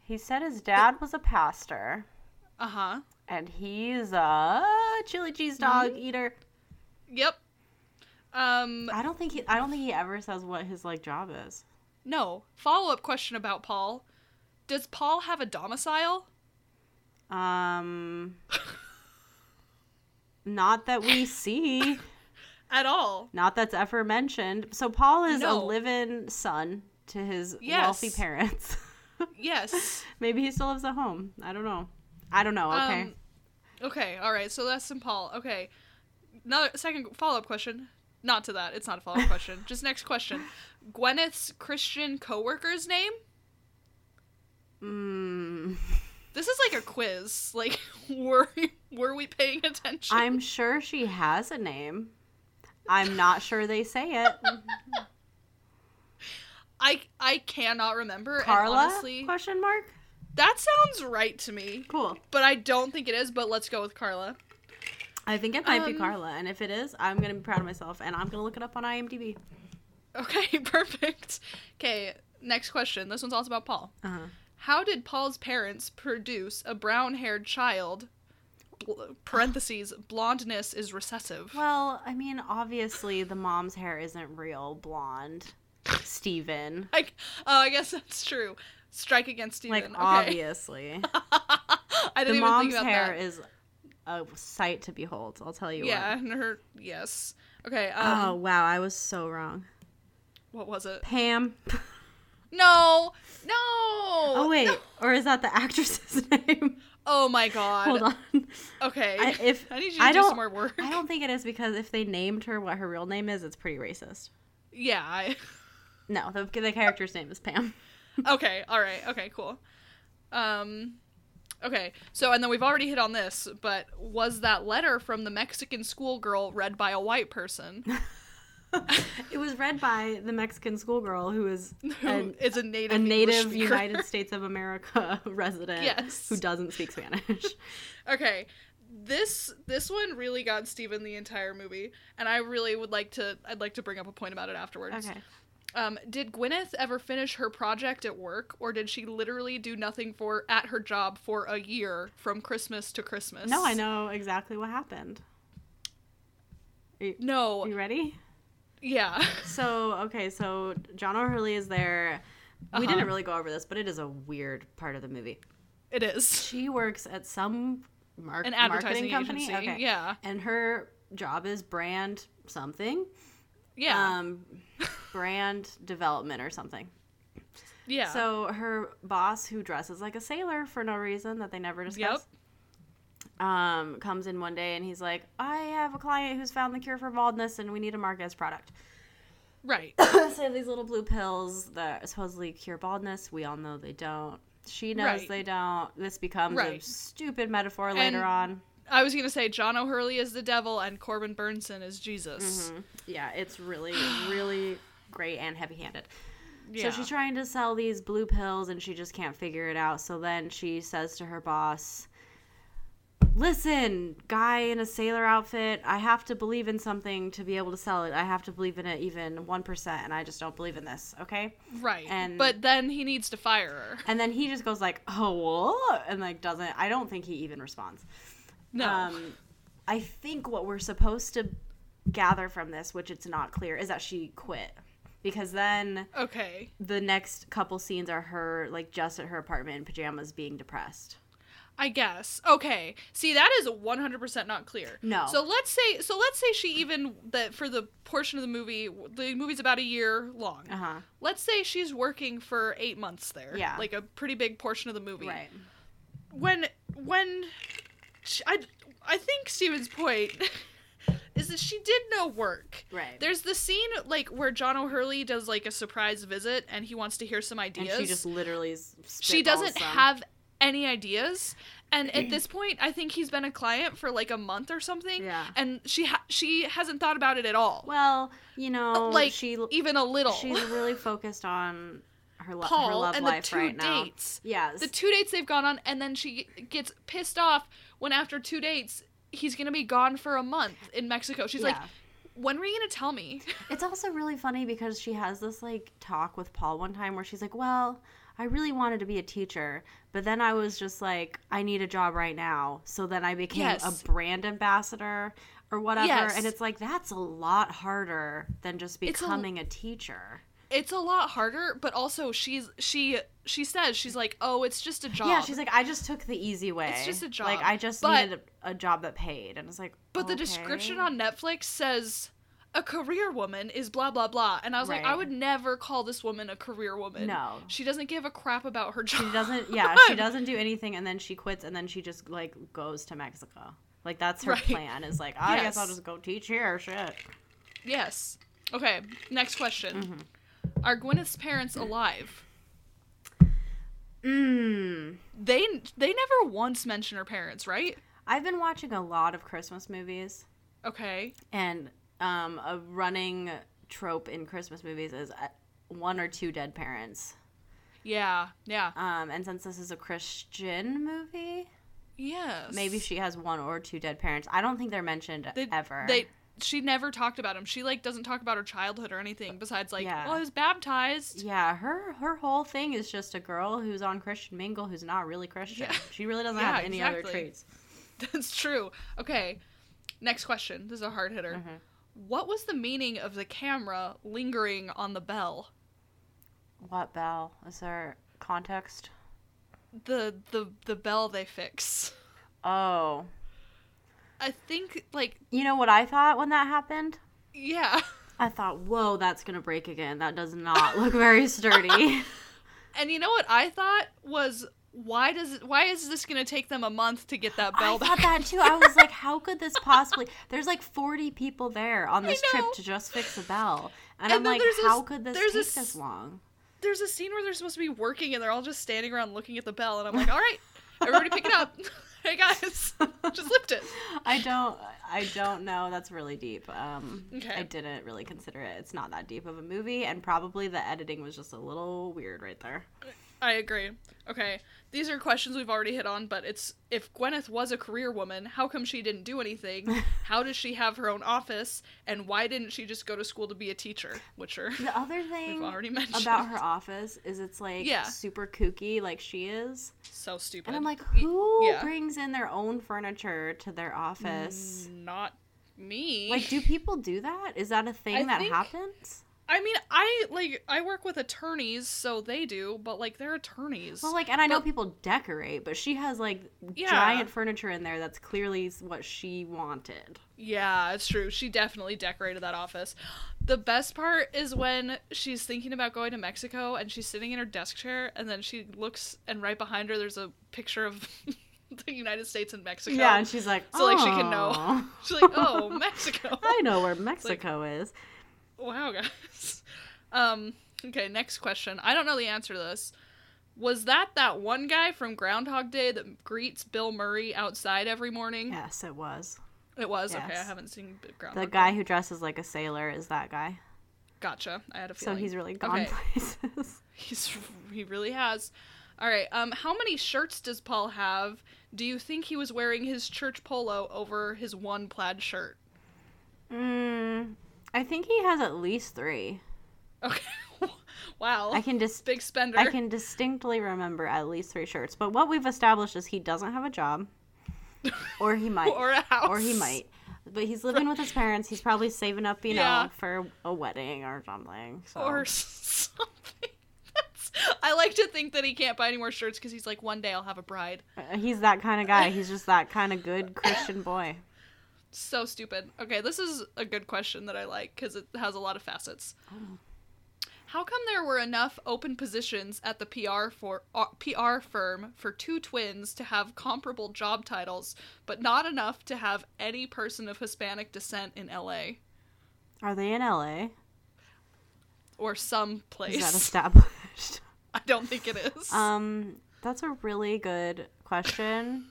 He said his dad was a pastor, Uh huh. and he's a chili cheese dog eater. Yep. Um, I don't think he. I don't think he ever says what his like job is. no. Follow up question about Paul. Does Paul have a domicile? Um, not that we see. At all? Not that's ever mentioned. So Paul is No. a live-in son to his Yes. wealthy parents. Yes. Maybe he still lives at home. I don't know. I don't know. Okay. Um, okay. All right. So that's some Paul. Okay. Another second follow up question. Not to that. It's not a follow up question. Just next question. Gwyneth's Christian coworker's name. Mm, This is like a quiz. Like, were were we paying attention? I'm sure she has a name. I'm not sure they say it. I I cannot remember. Carla? honestly, Question mark. that sounds right to me, Cool. but I don't think it is. But let's go with Carla. I think it might be Um, Carla, and if it is, I'm gonna be proud of myself, and I'm gonna look it up on IMDb. Okay, perfect. Okay, next question. This one's also about Paul. Uh-huh. How did Paul's parents produce a brown-haired child? Parentheses blondness is recessive. Well, I mean, obviously the mom's hair isn't real blonde. Steven. Like, oh, I guess that's true. Strike against Steven. Like okay. obviously. I the didn't even mom's think about hair that. is a sight to behold. I'll tell you yeah, what. and her yes. Okay. oh Um, wow, I was so wrong. what was it? Pam. No, no. Oh wait, no. or is that the actress's name? Oh my god. Hold on. Okay. I, if I need you to I do some more work. I don't think it is because if they named her what her real name is, it's pretty racist. Yeah. I, No, the, the character's name is Pam. okay, all right, okay, cool. Um, okay, so and then we've already hit on this, but was that letter from the Mexican schoolgirl read by a white person it was read by the Mexican schoolgirl who is an, is a native a native? United States of America resident Yes. who doesn't speak Spanish. okay, this this one really got Steven the entire movie, and I really would like to. I'd like to bring up a point about it afterwards. Okay. Um, did Gwyneth ever finish her project at work, or did she literally do nothing for at her job for a year from Christmas to Christmas? No, I know exactly what happened. Are you, No, are you ready? yeah, So, okay, so John O'Hurley is there. We Uh-huh. didn't really go over this, but it is a weird part of the movie. it is She works at some mar- an advertising marketing company. agency. Okay. Yeah, And her job is brand something. yeah, Um, brand development or something. yeah. So her boss, who dresses like a sailor for no reason that they never discuss, um, comes in one day and he's like, "I have a client who's found the cure for baldness, and we need to market as product." right. so these little blue pills that supposedly cure baldness. We all know they don't. She knows Right. they don't. This becomes a stupid metaphor later And- on. I was gonna say John O'Hurley is the devil and Corbin Bernsen is Jesus. Mhm. Yeah, it's really, really great and heavy-handed. Yeah. So she's trying to sell these blue pills and she just can't figure it out. So then she says to her boss, Listen, guy in a sailor outfit, I have to believe in something to be able to sell it. I have to believe in it even 1%, and I just don't believe in this, okay? right. and- but then he needs to fire her. And then he just goes like, "Oh, what?" and like doesn't I don't think he even responds. No. Um I think what we're supposed to gather from this, which it's not clear, is that she quit. Because then okay. the next couple scenes are her like just at her apartment in pajamas being depressed. I guess. Okay. See, that is 100% not clear. No. So let's say so let's say she even that for the portion of the movie the movie's about a year long. Uh-huh. Let's say she's working for 8 months there. Yeah. Like a pretty big portion of the movie. Right. When when she, I I think Steven's point is that she did no work. Right. There's the scene like where John O'Hurley does like a surprise visit and he wants to hear some ideas. and she just literally s- she doesn't some. have any ideas and at this point i think he's been a client for like a month or something Yeah. and she ha- she hasn't thought about it at all Well, you know, uh, like she even a little she's really focused on her, lo- her paul love and the two right now. dates Yes. the two dates they've gone on and then she gets pissed off when after two dates he's gonna be gone for a month in mexico she's like when were you gonna tell me It's also really funny because she has this like talk with Paul one time where she's like, "Well, I really wanted to be a teacher, but then I was just like, I need a job right now." So then I became Yes. a brand ambassador or whatever, Yes. and it's like that's a lot harder than just It's a- becoming a, teacher. It's a lot harder but also she's she she says she's like oh it's just a job Yeah, she's like, I just took the easy way. It's just a job. Like I just but- needed a, a job that paid, and it's like, But the description on Netflix says a career woman is blah blah blah, and I was like, I would never call this woman a career woman. No. she doesn't give a crap about her job. She doesn't. Yeah, she doesn't do anything, and then she quits, and then she just like goes to Mexico. Like that's her Right. plan. Is like, I guess I'll just go teach here. Shit. Yes. Okay. Next question. Mm-hmm. Are Gwyneth's parents alive? Mm. They they never once mention her parents, right? I've been watching a lot of Christmas movies, Okay. and um, a running trope in Christmas movies is uh, one or two dead parents. Yeah. Yeah. Um, and since this is a Christian movie, Yes. maybe she has one or two dead parents. I don't think they're mentioned They, ever. They. She never talked about him. She like doesn't talk about her childhood or anything besides like, Yeah. well, I was baptized. yeah, her her whole thing is just a girl who's on Christian Mingle who's not really Christian. Yeah. She really doesn't Yeah, have any other traits. That's true. Okay. Next question. This is a hard hitter. Mhm. What was the meaning of the camera lingering on the bell? What bell? Is there context? The the the bell they fix. Oh. I think like You know what I thought when that happened? yeah. I thought, whoa, that's gonna break again. That does not look very sturdy. And you know what I thought was why does it, why is this gonna take them a month to get that bell I back? thought that too. I was like, how could this possibly? There's like 40 people there on this trip to just fix a bell, and, And I'm like, how could this take this long? There's a scene where they're supposed to be working and they're all just standing around looking at the bell, and I'm like, all right, everybody pick it up. hey guys, just lift it. I don't. I don't know. That's really deep. Um, Okay. I didn't really consider it. It's not that deep of a movie, and probably the editing was just a little weird right there. I agree. Okay, these are questions we've already hit on, but it's if Gwyneth was a career woman, how come she didn't do anything? how does she have her own office? And why didn't she just go to school to be a teacher? Which are The other thing we've already mentioned. about her office is it's like Yeah. super kooky, like she is, so stupid. and I'm like, who yeah. brings in their own furniture to their office? Not me. Like, do people do that? Is that a thing I that think- happens? I mean, I like I work with attorneys, so they do, but like they're attorneys. Well, like, and I know people decorate, but she has like Yeah. giant furniture in there that's clearly what she wanted. Yeah, it's true. She definitely decorated that office. The best part is when she's thinking about going to Mexico and she's sitting in her desk chair and then she looks and right behind her there's a picture of the United States and Mexico. Yeah, and she's like, So, like, she can know. Oh. She's like, "Oh, Mexico." I know where Mexico is. Wow, guys. Um, okay, next question. I don't know the answer to this. Was that that one guy from Groundhog Day that greets Bill Murray outside every morning? Yes, it was. It was. Okay, I haven't seen Groundhog The Day. guy who dresses like a sailor is that guy. Gotcha. I had a feeling. So he's really gone Okay. places. He's he really has. All right. Um, how many shirts does Paul have? Do you think he was wearing his church polo over his one plaid shirt? Mm, I think he has at least three. Okay. wow. I can just Big spender. I can distinctly remember at least three shirts. But what we've established is he doesn't have a job, or he might, or a house. or he might. But he's living with his parents. He's probably saving up, you Yeah. know, for a wedding or something. So. Or something. That's, I like to think that he can't buy any more shirts because he's like, one day I'll have a bride. Uh, he's that kind of guy. He's just that kind of good Christian boy. So stupid. Okay, this is a good question that I like because it has a lot of facets. Oh. How come there were enough open positions at the PR for uh, PR firm for two twins to have comparable job titles, but not enough to have any person of Hispanic descent in LA Are they in LA? or some place? Is that established? I don't think it is. Um, that's a really good question.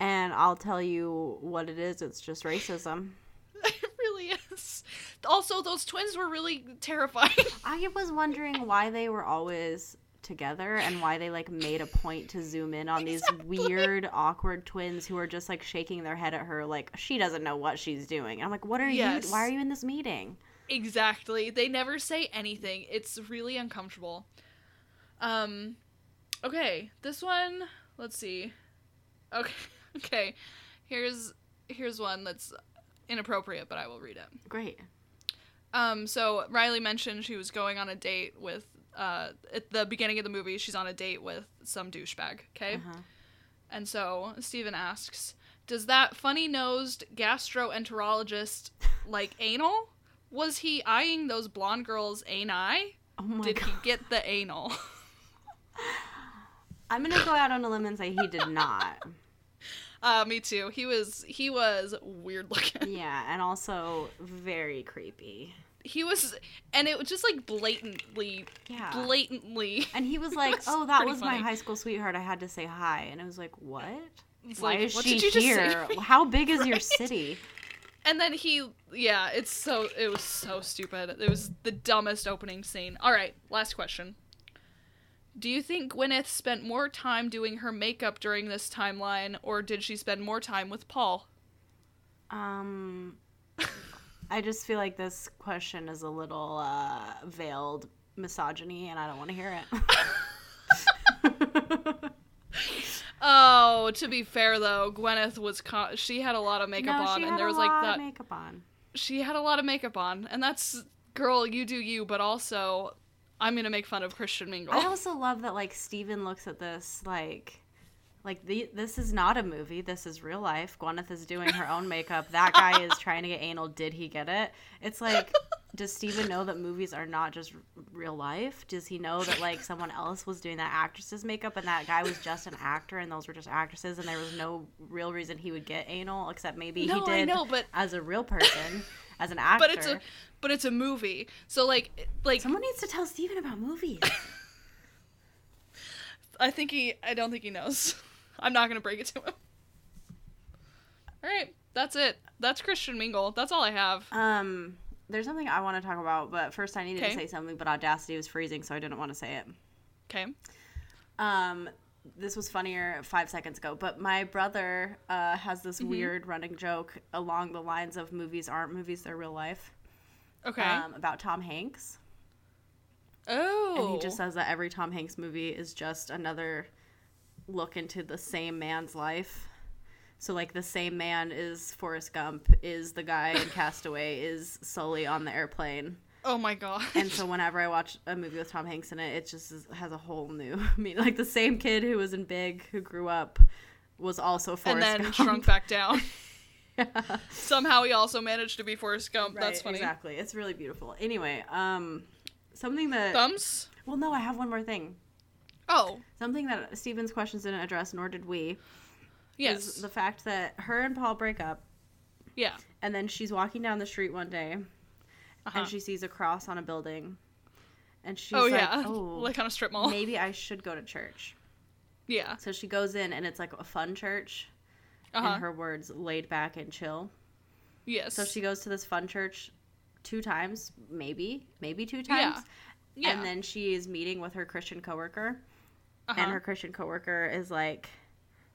And I'll tell you what it is. It's just racism. it really is. Also, those twins were really terrifying. I was wondering why they were always together and why they like made a point to zoom in on these weird awkward twins who are just like shaking their head at her like she doesn't know what she's doing. I'm like, "What are Yes. you why are you in this meeting?" Exactly. They never say anything. It's really uncomfortable. Um okay, this one, let's see. Okay. Okay. Here's here's one that's inappropriate, but I will read it. Great. Um so Riley mentioned she was going on a date with uh at the beginning of the movie, she's on a date with some douchebag, okay? Uh-huh. And so Steven asks, "Does that funny-nosed gastroenterologist like anal? Was he eyeing those blonde girls' ani? Oh Did god. he get the anal?" I'm going to go out on a limb and say he did not. Uh, me too. He was he was weird looking. yeah, and also very creepy. He was, and it was just like blatantly, Yeah. blatantly. And he was like, "Oh, that was funny. my high school sweetheart. I had to say hi." And I was like, "What? It's Why like, is what she did you here? How big is your city?" And then he, yeah, it's so it was so stupid. It was the dumbest opening scene. All right, last question. Do you think Gwyneth spent more time doing her makeup during this timeline, or did she spend more time with Paul? Um, I just feel like this question is a little uh, veiled misogyny, and I don't want to hear it. Oh, to be fair though, Gwyneth was co- she had a lot of makeup no, on, and there was like lot that. of makeup on. she had a lot of makeup on, and that's girl, you do you, but also I'm gonna make fun of Christian Mingle. I also love that like Steven looks at this like like the this is not a movie. This is real life. Gwyneth is doing her own makeup. That guy is trying to get anal. Did he get it? It's like does Steven know that movies are not just real life? Does he know that like someone else was doing that actress's makeup and that guy was just an actor and those were just actresses and there was no real reason he would get anal except maybe No, he I did know, but- as a real person, as an actor. but it's a but it's a movie. So like like Someone needs to tell Steven about movies. I think he I don't think he knows. I'm not gonna break it to him. Alright, that's it. That's Christian Mingle. That's all I have. um, there's something I want to talk about, but first I needed Okay. to say something, but Audacity was freezing, so I didn't want to say it. Okay. Um, this was funnier five seconds ago, but my brother uh, has this Mm-hmm. weird running joke along the lines of movies aren't movies, they're real life. Okay. Um, about Tom Hanks. oh. And he just says that every Tom Hanks movie is just another look into the same man's life. So, like, the same man is Forrest Gump, is the guy in Castaway, is Sully on the airplane. Oh my god. And so, whenever I watch a movie with Tom Hanks in it, it just is, has a whole new meaning. Like, the same kid who was in Big, who grew up, was also Forrest and then Gump. shrunk back down. Somehow he also managed to be Forrest Gump. That's funny. Exactly. It's really beautiful. Anyway, um, something that. Thumbs? Well, no, I have one more thing. Oh, Something that Steven's questions didn't address, nor did we, yes. is the fact that her and Paul break up, yeah. and then she's walking down the street one day, Uh-huh. and she sees a cross on a building, and she's oh like, yeah. "Oh, yeah. like on a strip mall. maybe I should go to church." Yeah. So she goes in, and it's like a fun church, Uh-huh. and her words, laid back and chill. yes. So she goes to this fun church two times, maybe, maybe two times. Yeah. And then she is meeting with her Christian coworker, uh-huh. and her Christian coworker is like,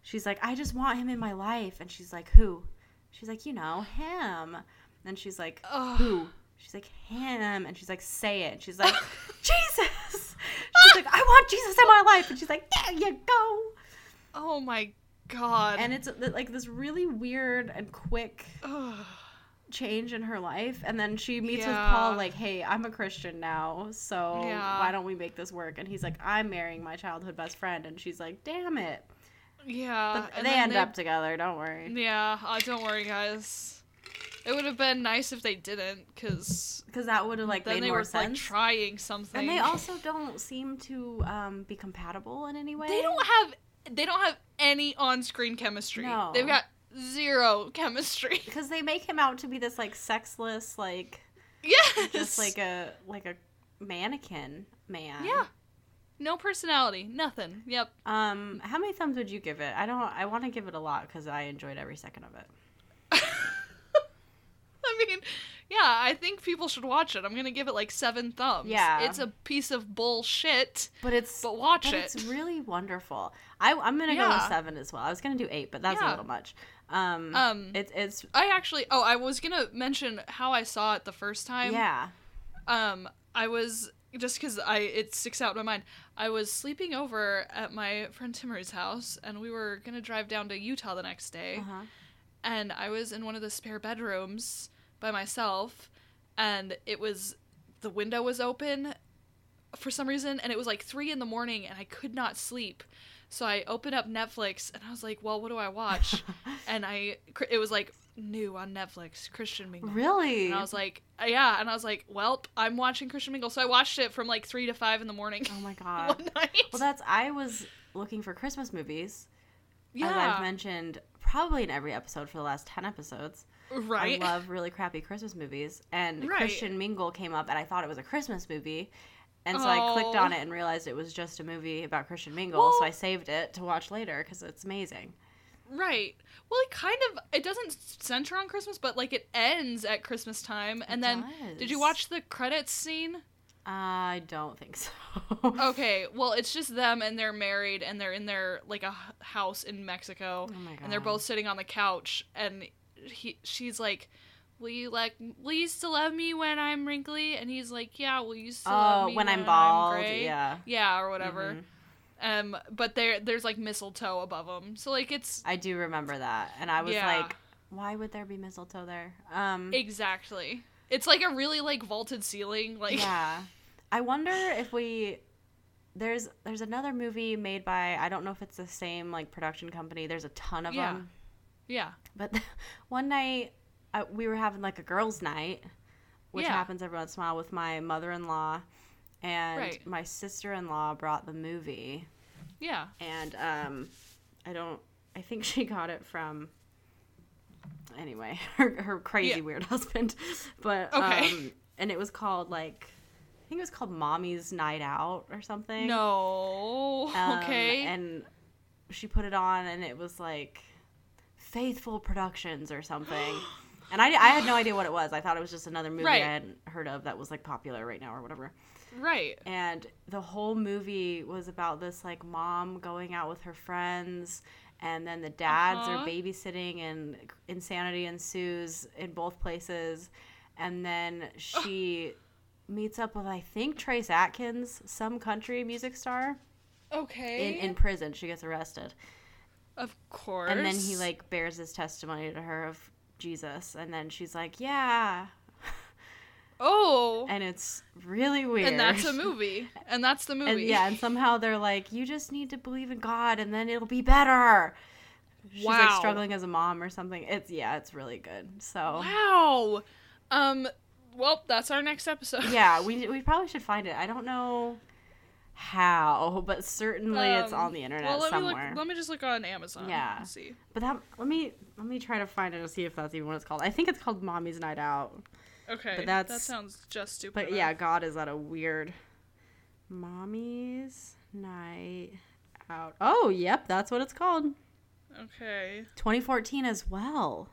she's like, I just want him in my life, and she's like, who? She's like, you know, him. And she's like, Ugh. who? She's like, him. And she's like, say it. And she's like, Jesus. She's like, I want Jesus in my life. And she's like, there you go. Oh my god. And it's like this really weird and quick change in her life and then she meets with paul like hey i'm a christian now so Yeah. why don't we make this work and he's like i'm marrying my childhood best friend and she's like damn it yeah. but they end up together don't worry Yeah. Uh, don't worry, guys. It would have been nice if they didn't, because because that would have like then made they more were like sense trying something. and they also don't seem to um, be compatible in any way they don't have they don't have any on-screen chemistry. No. They've got zero chemistry. because they make him out to be this like sexless like yes. just like a like a mannequin man yeah. No personality, nothing. Yep. um how many thumbs would you give it i don't i want to give it a lot because i enjoyed every second of it I mean, yeah, I think people should watch it. I'm gonna give it like seven thumbs. Yeah. It's a piece of bullshit, but it's but watch but it. it's really wonderful. I, I'm gonna go with seven as well. I was gonna do eight, but that's a little much. Um, Um, it's it's I actually, oh, I was gonna mention how I saw it the first time. yeah, Um, I was just because I it sticks out in my mind. I was sleeping over at my friend Timmer's house, and we were gonna drive down to Utah the next day. uh-huh. and I was in one of the spare bedrooms by myself, and it was the window was open for some reason, and it was like three in the morning, and I could not sleep. So I opened up Netflix, and I was like, "Well, what do I watch?" and I it was like new on Netflix, Christian Mingle. really. And I was like, uh, yeah, and I was like, well, I'm watching Christian Mingle, so I watched it from like three to five in the morning oh my god. one night. well, that's I was looking for Christmas movies. yeah, As I've mentioned probably in every episode for the last ten episodes. right. I love really crappy Christmas movies, and Right. Christian Mingle came up, and I thought it was a Christmas movie. And so I clicked Oh. on it and realized it was just a movie about Christian Mingle. Well- so I saved it to watch later because it's amazing. Right. Well, it kind of it doesn't center on Christmas, but like it ends at Christmas time. And then did you watch the credits scene? I don't think so. Okay, well, it's just them and they're married and they're in their like a house in Mexico Oh my god. and they're both sitting on the couch and he she's like Will you like will you still love me when I'm wrinkly? And he's like, Yeah, will you still love Oh, me when I'm bald. gray? yeah. Yeah, or whatever. Mhm. Um but there there's like mistletoe above them. So like it's I do remember that. And I was Yeah. like, why would there be mistletoe there? Um exactly. It's like a really like vaulted ceiling like Yeah. I wonder if we there's there's another movie made by I don't know if it's the same like production company. There's a ton of Yeah. them. Yeah. But one night uh, we were having like a girls' night which Yeah. happens every once in a while with my mother-in-law, and Right. my sister-in-law brought the movie, Yeah. and um, I don't. I think she got it from. Anyway, her her crazy Yeah. weird husband, but Okay. um, and it was called like, I think it was called Mommy's Night Out or something. No. Um, okay. And she put it on, and it was like Faithful Productions or something. and I, I had no idea what it was. I thought it was just another movie Right. I hadn't heard of that was like popular right now or whatever. right. And the whole movie was about this like mom going out with her friends. And then the dads Uh-huh. are babysitting, and insanity ensues in both places. And then she meets up with, I think, Trace Atkins, some country music star Okay. in, in prison. She gets arrested. of course. And then he like bears his testimony to her of Jesus. And then she's like, Yeah. Oh. And it's really weird. And that's a movie. And that's the movie. And yeah, and somehow they're like, You just need to believe in God and then it'll be better. She's like struggling as a mom or something. It's yeah, it's really good. So Wow. Um. Well, that's our next episode. yeah, we we probably should find it. I don't know how, but certainly it's Um, on the internet well, let somewhere. me look. Let me just look on Amazon. Yeah. And see. But that let me let me try to find it and see if that's even what it's called. I think it's called Mommy's Night Out. Okay. But that's, that sounds just stupid. But enough. yeah, God is that a weird Mommy's Night Out. Oh, yep, that's what it's called. Okay. 2014 as well.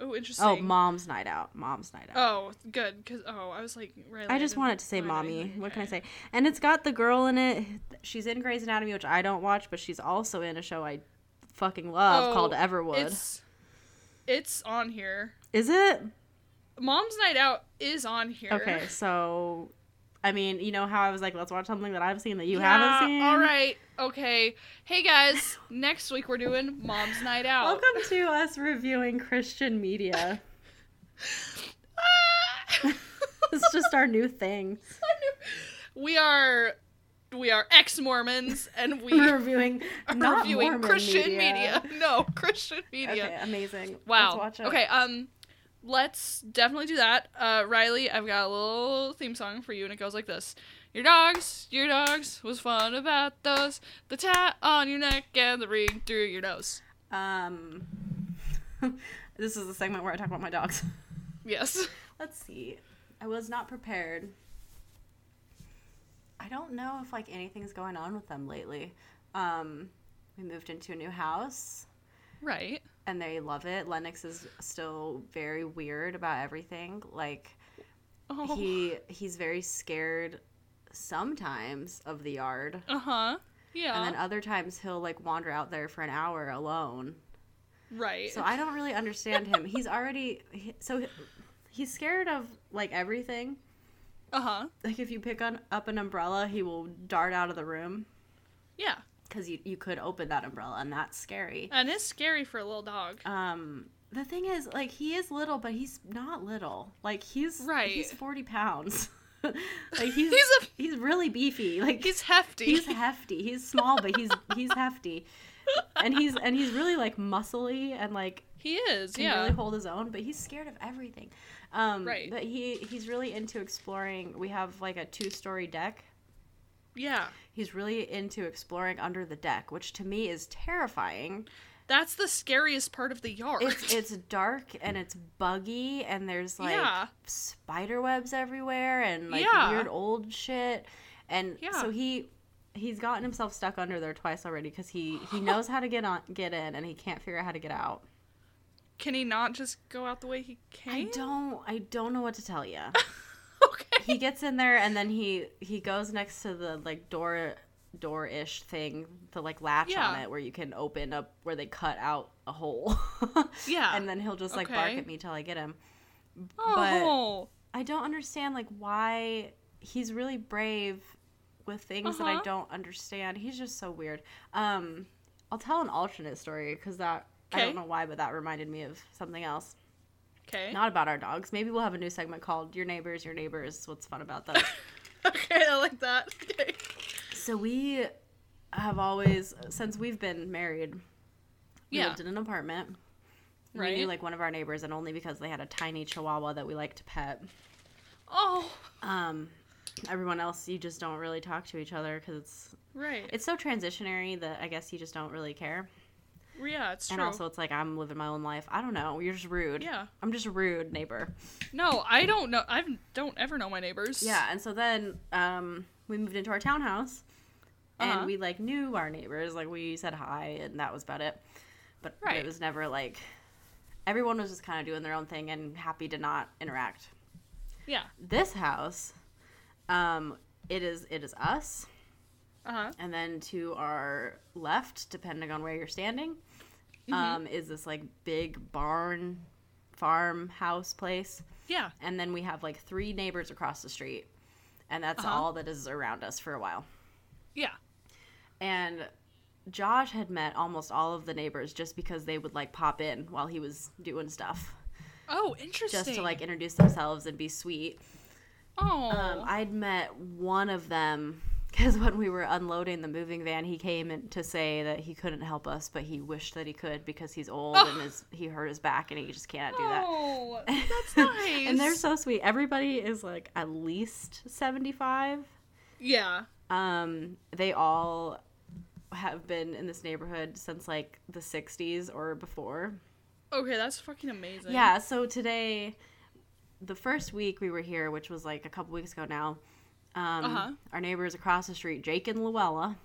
Oh, oh, interesting. Oh, Mom's Night Out. Mom's Night Out. Oh, good. Cause oh, I was like, Riley, I just wanted to say mommy. anything. What can I say? And it's got the girl in it. She's in Grey's Anatomy, which I don't watch, but she's also in a show I fucking love Oh, called Everwood. It's it's on here. Is it? Mom's Night Out is on here. Okay, so I mean, you know how I was like, let's watch something that I've seen that you Yeah, haven't seen. All right. Okay. Hey guys, next week we're doing Mom's Night Out. Welcome to us reviewing Christian media. it's just our new thing. we are we are ex Mormons and we We're reviewing are not reviewing Mormon Christian media. No, Christian media. Okay, amazing. Wow. Let's watch it. Okay, um let's definitely do that. Uh Riley, I've got a little theme song for you and it goes like this. Your dogs, your dogs, was fun about those. The tat on your neck and the ring through your nose. Um, this is the segment where I talk about my dogs. Yes. Let's see. I was not prepared. I don't know if like anything's going on with them lately. Um, we moved into a new house Right. And they love it. Lennox is still very weird about everything. Like Oh. he he's very scared sometimes of the yard. Uh-huh. Yeah. And then other times he'll like wander out there for an hour alone. right. So I don't really understand him. He's already he- so he's scared of like everything. uh-huh. Like if you pick on, up an umbrella, he will dart out of the room Yeah. Because you you could open that umbrella and that's scary. And it's scary for a little dog. Um, the thing is, like he is little, but he's not little. Like he's Right. He's forty pounds. like he's He's a- he's really beefy. Like He's hefty. he's hefty. He's small, but he's he's hefty. And he's and he's really like muscly and like he is. can Yeah. really hold his own, but he's scared of everything. Um, Right. But he he's really into exploring. We have like a two story deck. Yeah. He's really into exploring under the deck, which to me is terrifying. That's the scariest part of the yard. It's it's dark and it's buggy and there's like Yeah. spider webs everywhere and like Yeah. weird old shit. And Yeah. so he he's gotten himself stuck under there twice already because he he knows how to get on get in and he can't figure out how to get out. Can he not just go out the way he came? I don't I don't know what to tell you. okay. he gets in there and then he he goes next to the like door door ish thing the like latch on it where you can open up where they cut out a hole Yeah. and then he'll just like bark at me till i get him oh. i don't understand like why he's really brave with things that i Uh-huh. don't understand he's just so weird um i'll tell an alternate story because that i don't know why but that reminded me of something else Okay. not about our dogs maybe we'll have a new segment called your neighbors your neighbors what's fun about those okay, I like that. Okay. So we have always, since we've been married, we Yeah. lived in an apartment. Right. We knew like one of our neighbors, and only because they had a tiny Chihuahua that we like to pet. Oh, Um, everyone else, you just don't really talk to each other because it's right. it's so transitionary that I guess you just don't really care. Yeah, it's and true. also, it's like I'm living my own life. I don't know. You're just rude. yeah. I'm just a rude neighbor. No, I don't know. I don't ever know my neighbors. Yeah, and so then um, we moved into our townhouse, and Uh-huh. we like knew our neighbors. Like we said hi, and that was about it. But Right. it was never like everyone was just kind of doing their own thing and happy to not interact. Yeah. This house, um, it is it is us, Uh huh. and then to our left, depending on where you're standing, Mm-hmm. um, is this like big barn farmhouse place. Yeah. and then we have like three neighbors across the street and that's Uh-huh. all that is around us for a while Yeah. and josh had met almost all of the neighbors just because they would like pop in while he was doing stuff Oh, interesting. just to like introduce themselves and be sweet Oh. um, i'd met one of them because when we were unloading the moving van he came in to say that he couldn't help us but he wished that he could because he's old Oh. and his, he hurt his back and he just can't do that Oh, that's nice. and they're so sweet everybody is like at least 75 Yeah. Um, they all have been in this neighborhood since like the 60s or before. Okay, that's fucking amazing. Yeah, so today, the first week we were here, which was like a couple weeks ago now, um, Uh-huh. our neighbors across the street, Jake and Luella,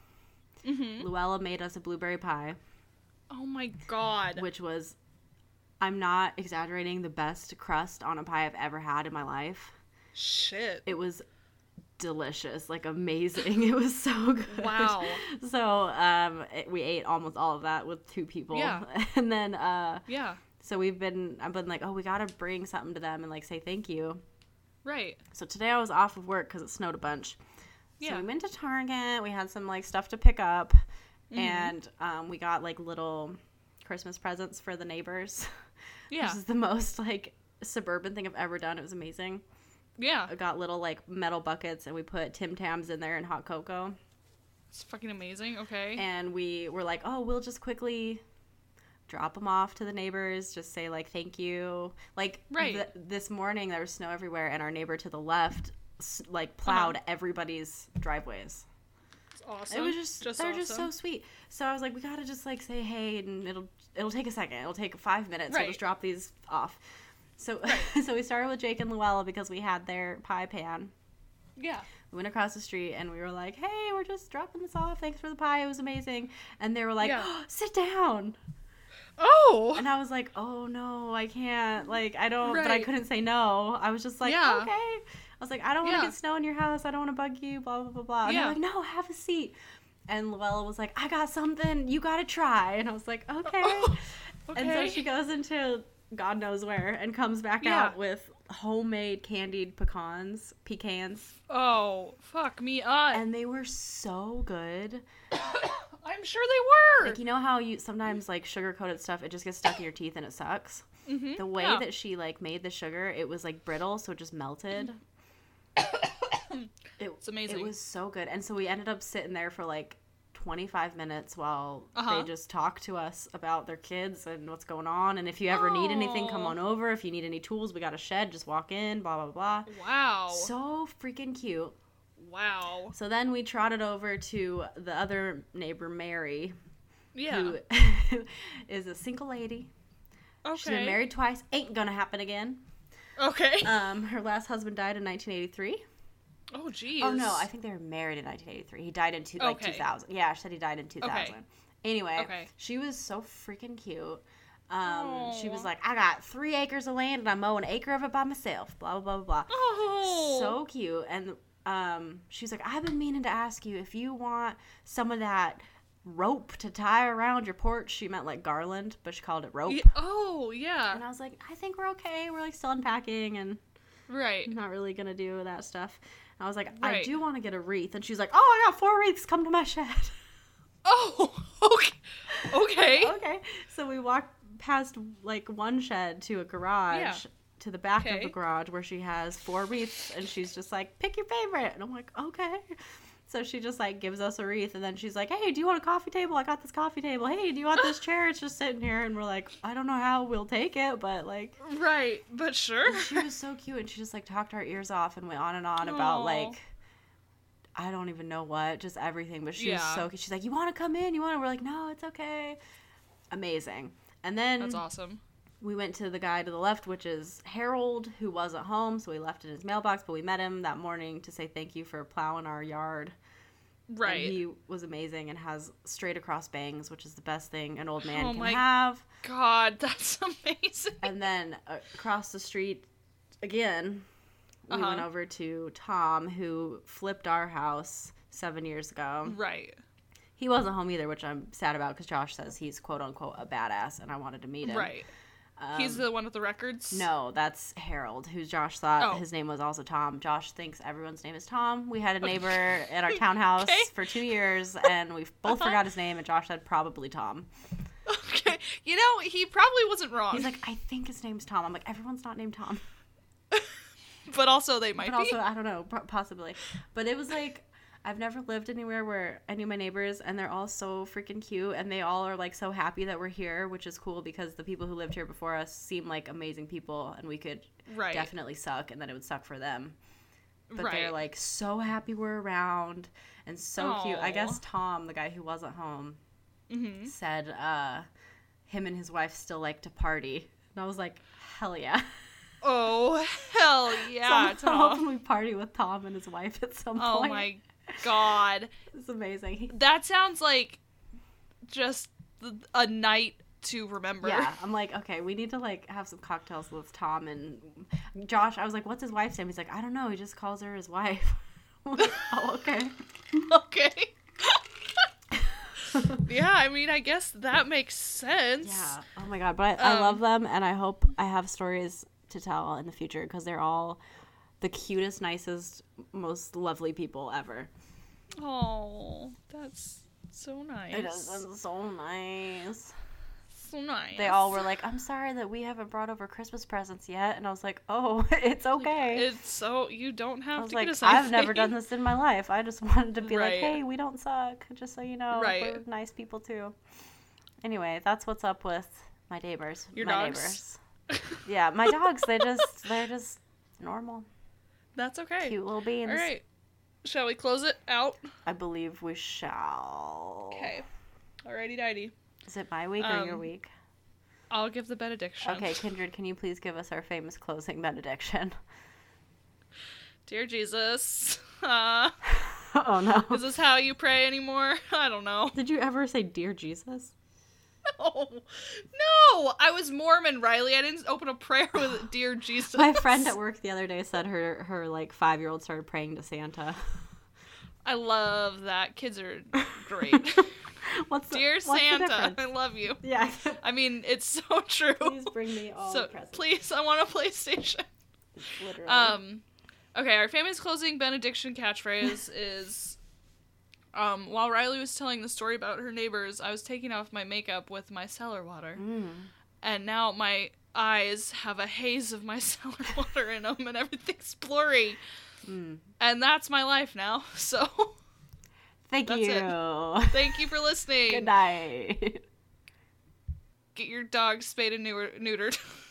Mhm. Luella made us a blueberry pie, Oh my god. which was, I'm not exaggerating, the best crust on a pie I've ever had in my life. Shit. It was delicious, like amazing. It was so good. Wow. So um, it, we ate almost all of that with two people. Yeah. And then uh, Yeah. so we've been I've been like, oh, we gotta bring something to them and like say thank you. Right. So today I was off of work because it snowed a bunch. Yeah. So we went to Target. We had some like stuff to pick up, Mm-hmm. and um, we got like little Christmas presents for the neighbors. Yeah. This is the most like suburban thing I've ever done. It was amazing. Yeah. I got little like metal buckets and we put Tim Tams in there and hot cocoa. It's fucking amazing. Okay. And we were like, oh, we'll just quickly drop them off to the neighbors, just say like thank you. Like Right. th- this morning there was snow everywhere and our neighbor to the left like plowed Uh-huh. everybody's driveways. It's awesome. It was just, they're just so sweet. So I was like, we gotta just like say hey, and it'll it'll take a second. It'll take five minutes. We'll just drop these off. So so we started with Jake and Luella because we had their pie pan. Yeah. We went across the street and we were like, hey, we're just dropping this off. Thanks for the pie. It was amazing. And they were like, Yeah. oh, sit down. Oh. And I was like, oh no, I can't. Like, I don't, but I couldn't say no. I was just like, Yeah. okay. I was like, I don't want to Yeah. get snow in your house. I don't want to bug you, blah, blah, blah, blah. And Yeah. they're like, no, have a seat. And Luella was like, I got something. You got to try. And I was like, okay. okay. And so she goes into God knows where and comes back Yeah. out with homemade candied pecans, pecans. Oh, fuck me up. And they were so good. I'm sure they were. Like, you know how you sometimes, like, sugar coated stuff, it just gets stuck in your teeth and it sucks? Mhm. The way Yeah. that she like made the sugar, it was like brittle, so it just melted. it, It's amazing. It was so good, and so we ended up sitting there for like 25 minutes while Uh-huh. they just talked to us about their kids and what's going on. And if you ever need anything, come on over. If you need any tools, we got a shed. Just walk in. Blah blah blah. Wow. So freaking cute. Wow. So then we trotted over to the other neighbor, Mary, Yeah. who is a single lady. Okay. She's been married twice. Ain't gonna happen again. Okay. Um, her last husband died in 1983. oh jeez. Oh no, I think they were married in 1983. He died in two, like Okay. 2000. Yeah, she said he died in 2000. Okay. Anyway, Okay. she was so freaking cute. Um, she was like, I got three acres of land and I mow an acre of it by myself. Blah blah blah blah. blah. Oh. So cute. And um, she's like, I've been meaning to ask you if you want some of that rope to tie around your porch. She meant like garland, but she called it rope. Ye- oh yeah. And I was like, I think we're okay. We're like still unpacking and Right. Not really gonna do that stuff. And I was like, I do want to get a wreath, and she's like, Oh, I got four wreaths. Come to my shed. Oh. Okay. Okay. okay. So we walked past like one shed to a garage. Yeah. To the back of the garage where she has four wreaths, and she's just like, "Pick your favorite," and I'm like, "Okay." So she just like gives us a wreath and then she's like, Hey, do you want a coffee table? I got this coffee table. Hey, do you want this chair? It's just sitting here. And we're like, I don't know how we'll take it, but like, Right, but sure. and she was so cute and she just like talked our ears off and went on and on about Aw. like, I don't even know what, just everything. But she was Yeah. so cute. She's like, You want to come in? You want to? We're like, No, it's okay. Amazing. And then That's awesome. We went to the guy to the left, which is Harold, who wasn't home, so we left in his mailbox. But we met him that morning to say thank you for plowing our yard. Right. And he was amazing and has straight across bangs, which is the best thing an old man Oh can my- have. God, that's amazing. And then across the street again, we Uh-huh. went over to Tom, who flipped our house seven years ago. Right. He wasn't home either, which I'm sad about because Josh says he's quote unquote a badass, and I wanted to meet him. Right. Um, He's the one with the records. No, that's Harold, who Josh thought Oh. his name was also Tom. Josh thinks everyone's name is Tom. We had a neighbor at our townhouse Okay. for two years, and we both Uh-huh. forgot his name, and Josh said probably Tom. Okay. You know, he probably wasn't wrong. He's like, I think his name's Tom. I'm like, everyone's not named Tom. but also they might But also, be. I don't know, possibly. But it was like, I've never lived anywhere where I knew my neighbors, and they're all so freaking cute, and they all are like so happy that we're here, which is cool because the people who lived here before us seem like amazing people, and we could Right. definitely suck, and then it would suck for them. but right. they're like so happy we're around and so cute. I guess Tom, the guy who wasn't home, hmm said uh, him and his wife still like to party, and I was like, hell yeah! Oh hell yeah, so I'm Tom. hoping we party with Tom and his wife at some Oh point. my god. it's amazing. That sounds like just a night to remember. yeah, I'm like, okay, we need to like have some cocktails with Tom and Josh. I was like, what's his wife's name? He's like, I don't know. He just calls her his wife. Like, oh, okay. okay. yeah, I mean, I guess that makes sense. Yeah. Oh my god, but I, I love Um, them, and I hope I have stories to tell in the future because they're all the cutest, nicest, most lovely people ever. Oh, that's so nice. It is it's so nice. so nice. They all were like, "I'm sorry that we haven't brought over Christmas presents yet," and I was like, "Oh, it's okay." It's so you don't I have was to like, "I've never done this in my life. I just wanted to be like, hey, we don't suck, just so you know, Right. we're nice people too." Anyway, that's what's up with my neighbors. Your my dogs? neighbors. Yeah, my dogs. They just they're just normal, That's okay. cute little beans. All right. Shall we close it out? I believe we shall. Okay. Alrighty, dighty. Is it my week or your Um, week? I'll give the benediction. Okay, Kindred, can you please give us our famous closing benediction? Dear Jesus, uh, oh no. is this how you pray anymore? I don't know. Did you ever say dear Jesus? No, no. I was Mormon, Riley. I didn't open a prayer with "Dear Jesus." My friend at work the other day said her her like five year old started praying to Santa. I love that. Kids are great. what's the, Dear what's Santa? I love you. Yeah. I mean, it's so true. please bring me all so the presents. please, I want a PlayStation. Literally. Um, okay, our famous closing benediction catchphrase is, um, while Riley was telling the story about her neighbors, I was taking off my makeup with micellar water, Mm. and now my eyes have a haze of my cellar water in them, and everything's blurry, Mm. and that's my life now. So, Thank That's you. it. thank you for listening. Good night. Get your dog spayed and neutered.